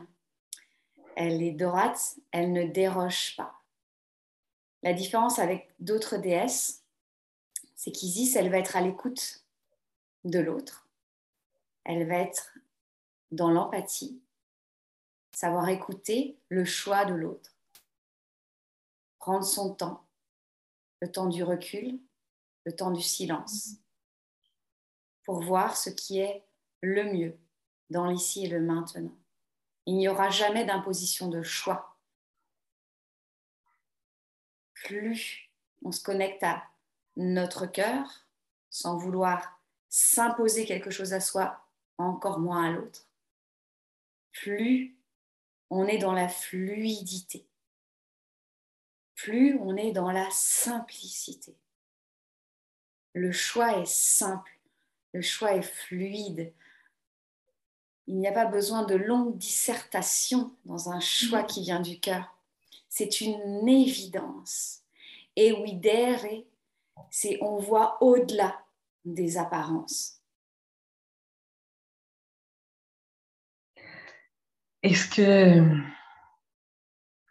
Elle est droite, elle ne déroge pas. La différence avec d'autres déesses, c'est qu'Isis, elle va être à l'écoute de l'autre. Elle va être dans l'empathie, savoir écouter le choix de l'autre, prendre son temps, le temps du recul, le temps du silence, pour voir ce qui est le mieux dans l'ici et le maintenant. Il n'y aura jamais d'imposition de choix. Plus on se connecte à notre cœur, sans vouloir s'imposer quelque chose à soi, encore moins à l'autre, plus on est dans la fluidité, plus on est dans la simplicité. Le choix est simple, le choix est fluide. Il n'y a pas besoin de longues dissertations dans un choix qui vient du cœur. C'est une évidence. Et oui, c'est on voit au-delà des apparences. Est-ce que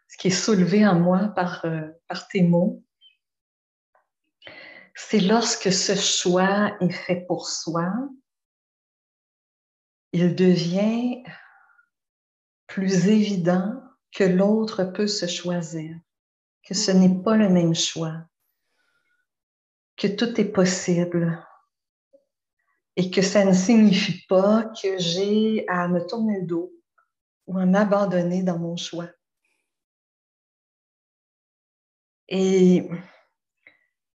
ce qui est soulevé en moi par, euh, par tes mots, c'est lorsque ce choix est fait pour soi, il devient plus évident que l'autre peut se choisir, que ce n'est pas le même choix, que tout est possible et que ça ne signifie pas que j'ai à me tourner le dos ou à m'abandonner dans mon choix. Et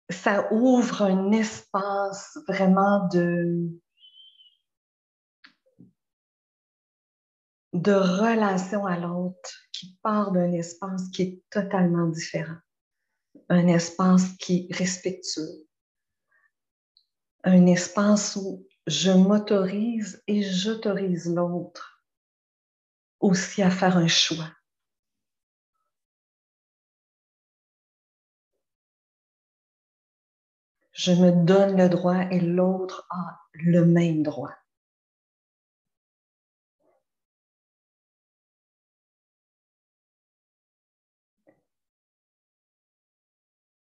ça ouvre un espace vraiment de, de relation à l'autre qui part d'un espace qui est totalement différent. Un espace qui est respectueux. Un espace où je m'autorise et j'autorise l'autre aussi à faire un choix. Je me donne le droit et l'autre a le même droit.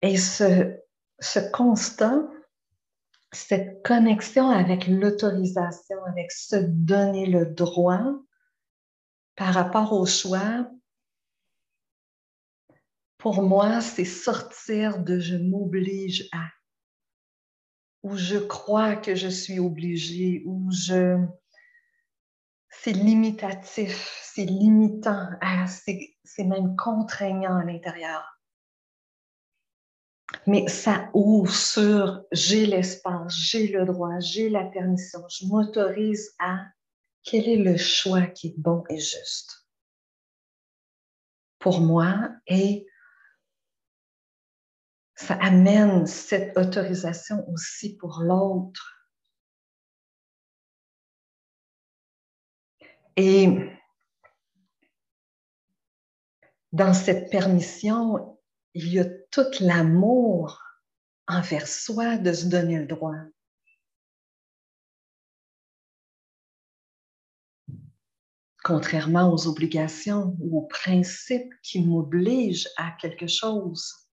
Et ce, ce constat, cette connexion avec l'autorisation, avec se donner le droit par rapport au choix, pour moi, c'est sortir de je m'oblige à où je crois que je suis obligée, où je... C'est limitatif, c'est limitant, ah, c'est même contraignant à l'intérieur. Mais ça ouvre sur j'ai l'espace, j'ai le droit, j'ai la permission, je m'autorise à quel est le choix qui est bon et juste pour moi et ça amène cette autorisation aussi pour l'autre. Et dans cette permission, il y a tout l'amour envers soi de se donner le droit. Contrairement aux obligations ou aux principes qui m'obligent à quelque chose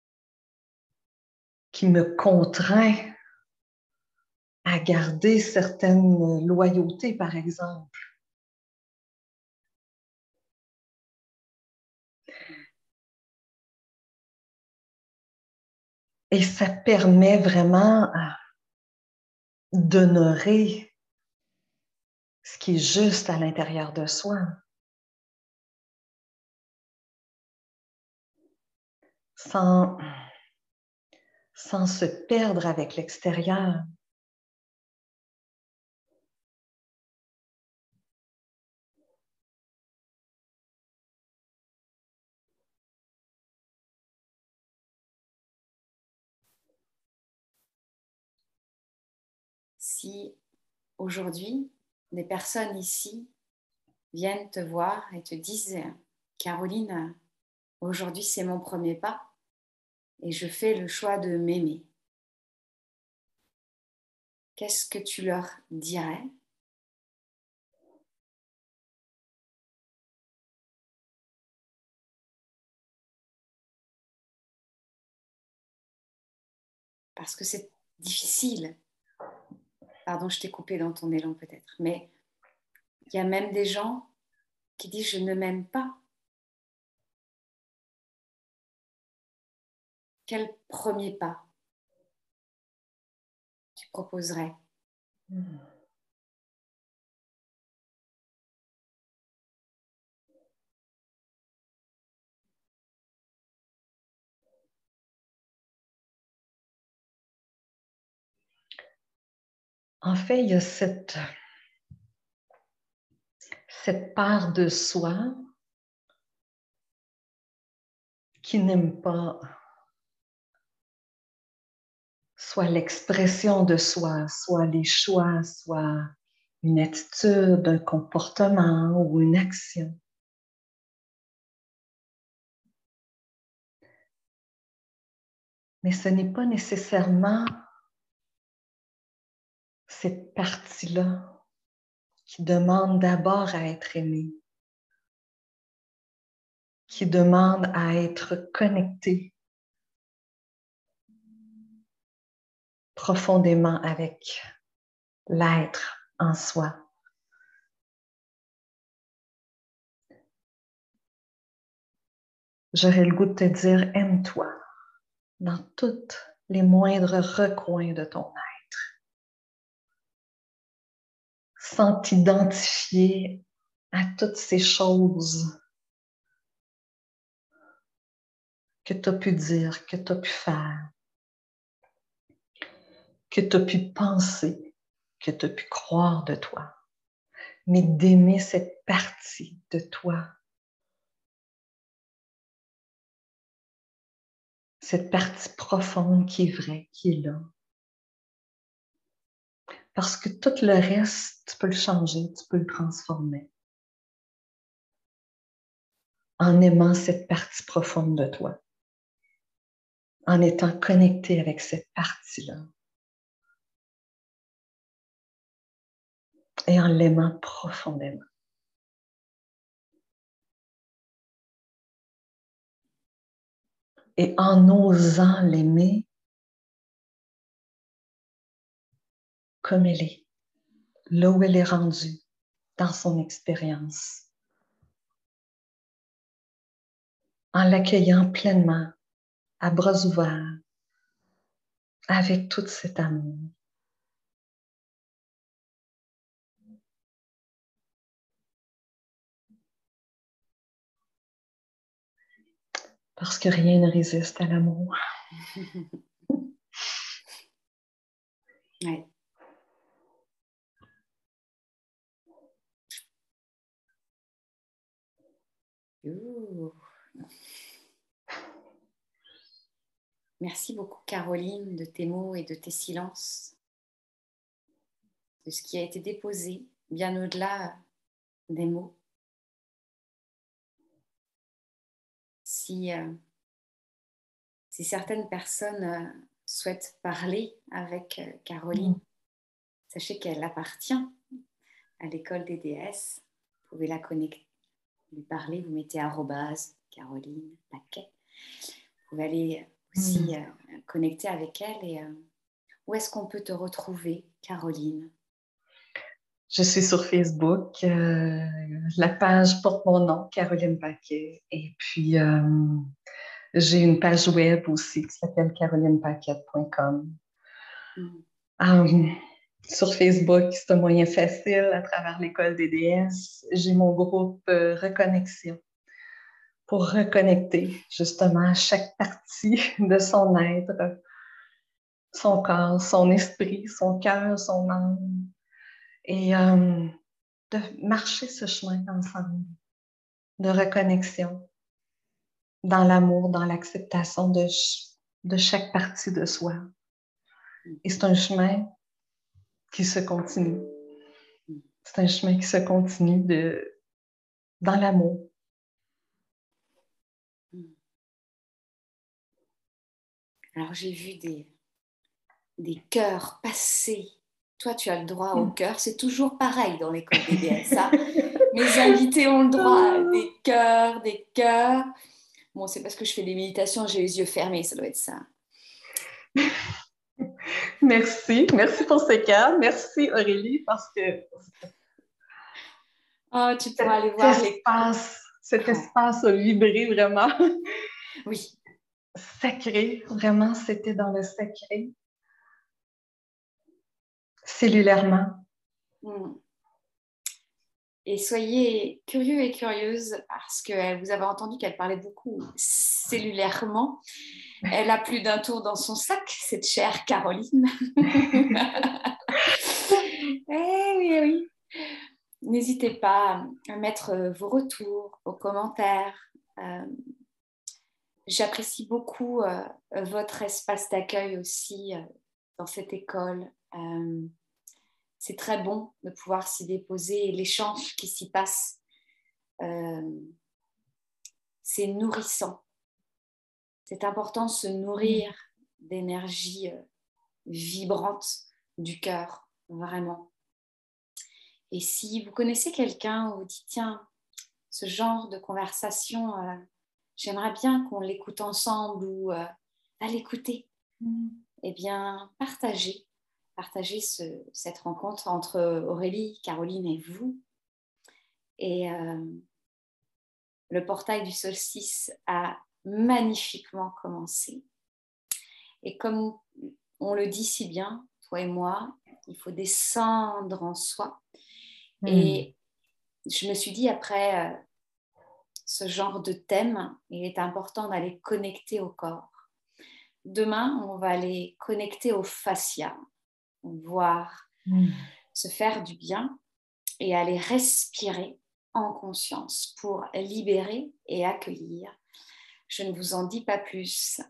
qui me contraint à garder certaines loyautés, par exemple. Et ça permet vraiment d'honorer ce qui est juste à l'intérieur de soi. Sans sans se perdre avec l'extérieur. Si aujourd'hui, des personnes ici viennent te voir et te disent, Caroline, aujourd'hui c'est mon premier pas, et je fais le choix de m'aimer. qu'est-ce que tu leur dirais? Parce que c'est difficile. Pardon, je t'ai coupé dans ton élan peut-être, mais il y a même des gens qui disent je ne m'aime pas. Quel premier pas tu proposerais? En fait, il y a cette, part de soi qui n'aime pas soit l'expression de soi, soit les choix, soit une attitude, un comportement ou une action. Mais ce n'est pas nécessairement cette partie-là qui demande d'abord à être aimée, qui demande à être connectée profondément avec l'être en soi. J'aurais le goût de te dire, aime-toi dans tous les moindres recoins de ton être, sans t'identifier à toutes ces choses que tu as pu dire, que tu as pu faire, que tu as pu penser, que tu as pu croire de toi, mais d'aimer cette partie de toi. Cette partie profonde qui est vraie, qui est là. Parce que tout le reste, tu peux le changer, tu peux le transformer. En aimant cette partie profonde de toi. En étant connecté avec cette partie-là. et en l'aimant profondément. Et en osant l'aimer comme elle est, là où elle est rendue dans son expérience. En l'accueillant pleinement, à bras ouverts, avec tout cet amour. Parce que rien ne résiste à l'amour. Merci beaucoup Caroline de tes mots et de tes silences, de ce qui a été déposé bien au-delà des mots. Euh, si, certaines personnes euh, souhaitent parler avec euh, Caroline, sachez qu'elle appartient à l'école des déesses. Vous pouvez la connecter, lui parler, vous mettez arrobase Caroline Paquet. Vous pouvez aller aussi mm. connecter avec elle. Et où est-ce qu'on peut te retrouver, Caroline? Je suis sur Facebook. Euh, la page porte mon nom, Caroline Paquet. Et puis, euh, j'ai une page web aussi qui s'appelle carolinepaquet.com. Mm. Euh, sur Facebook, c'est un moyen facile à travers l'école des DS. J'ai mon groupe Reconnexion pour reconnecter justement chaque partie de son être, son corps, son esprit, son cœur, son âme, et euh, de marcher ce chemin ensemble de reconnexion dans l'amour, dans l'acceptation de, de chaque partie de soi. Et c'est un chemin qui se continue. C'est un chemin qui se continue de, dans l'amour. Alors j'ai vu des, des cœurs passer toi, tu as le droit au cœur. C'est toujours pareil dans l'école des BSA. Mes invités ont le droit à des cœurs, des cœurs. Bon, c'est parce que je fais des méditations, j'ai les yeux fermés, ça doit être ça. Merci, merci pour ces cœurs. Merci Aurélie parce que oh, tu pourras aller voir espace, cet espace a vibré vraiment. Oui. Sacré, vraiment, c'était dans le sacré. Cellulairement. Hmm. Et soyez curieux et curieuse parce que vous avez entendu qu'elle parlait beaucoup cellulairement. Elle a plus d'un tour dans son sac, cette chère Caroline. eh oui, eh oui. N'hésitez pas à mettre vos retours, vos commentaires. Euh, j'apprécie beaucoup euh, votre espace d'accueil aussi euh, dans cette école c'est très bon de pouvoir s'y déposer et l'échange qui s'y passe, c'est nourrissant. C'est important de se nourrir d'énergie euh, vibrante du cœur, vraiment. Et si vous connaissez quelqu'un ou vous dites, tiens, ce genre de conversation, euh, j'aimerais bien qu'on l'écoute ensemble ou à l'écouter, mm. eh bien, partagez partager cette rencontre entre Aurélie, Caroline et vous. Et euh, le portail du solstice a magnifiquement commencé. Et comme on le dit si bien, toi et moi, il faut descendre en soi. Hmm. Et je me suis dit, après euh, ce genre de thème, il est important d'aller connecter au corps. Demain, on va aller connecter au fascia, voir, mm. se faire du bien et aller respirer en conscience pour libérer et accueillir. Je ne vous en dis pas plus.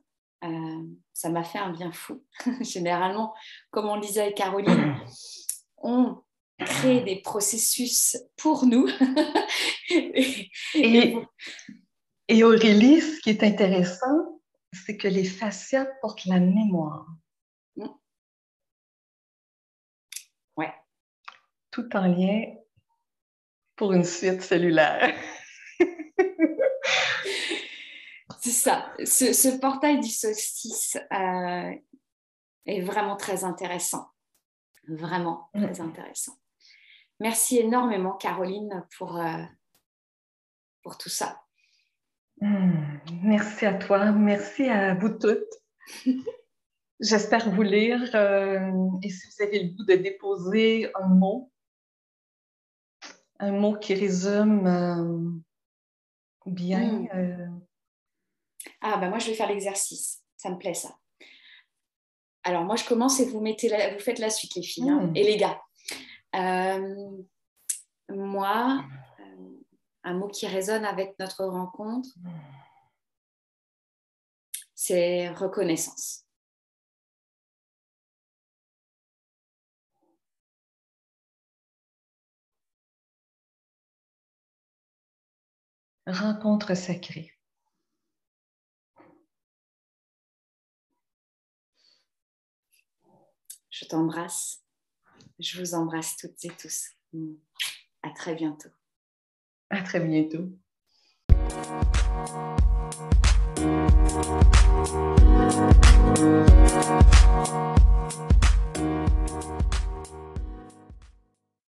Euh, ça m'a fait un bien fou. Généralement, comme on disait avec Caroline, on crée des processus pour nous. et, et, Aurélie, ce qui est intéressant, c'est que les fascias portent la mémoire. tout en lien pour une suite cellulaire. C'est ça. Ce, portail du solstice euh, est vraiment très intéressant. Vraiment mm. très intéressant. Merci énormément, Caroline, pour, euh, pour tout ça. Mm. Merci à toi. Merci à vous toutes. J'espère vous lire. Euh, et si vous avez le goût de déposer un mot un mot qui résume euh, bien. Hmm. Euh, ah, ben moi, je vais faire l'exercice. Ça me plaît, ça. Alors, moi, je commence et vous, mettez vous faites la suite, les filles hein, hmm. et les gars. Euh, moi, un mot qui résonne avec notre rencontre, c'est reconnaissance. rencontre sacrée. Je t'embrasse. Je vous embrasse toutes et tous. À très bientôt. À très bientôt.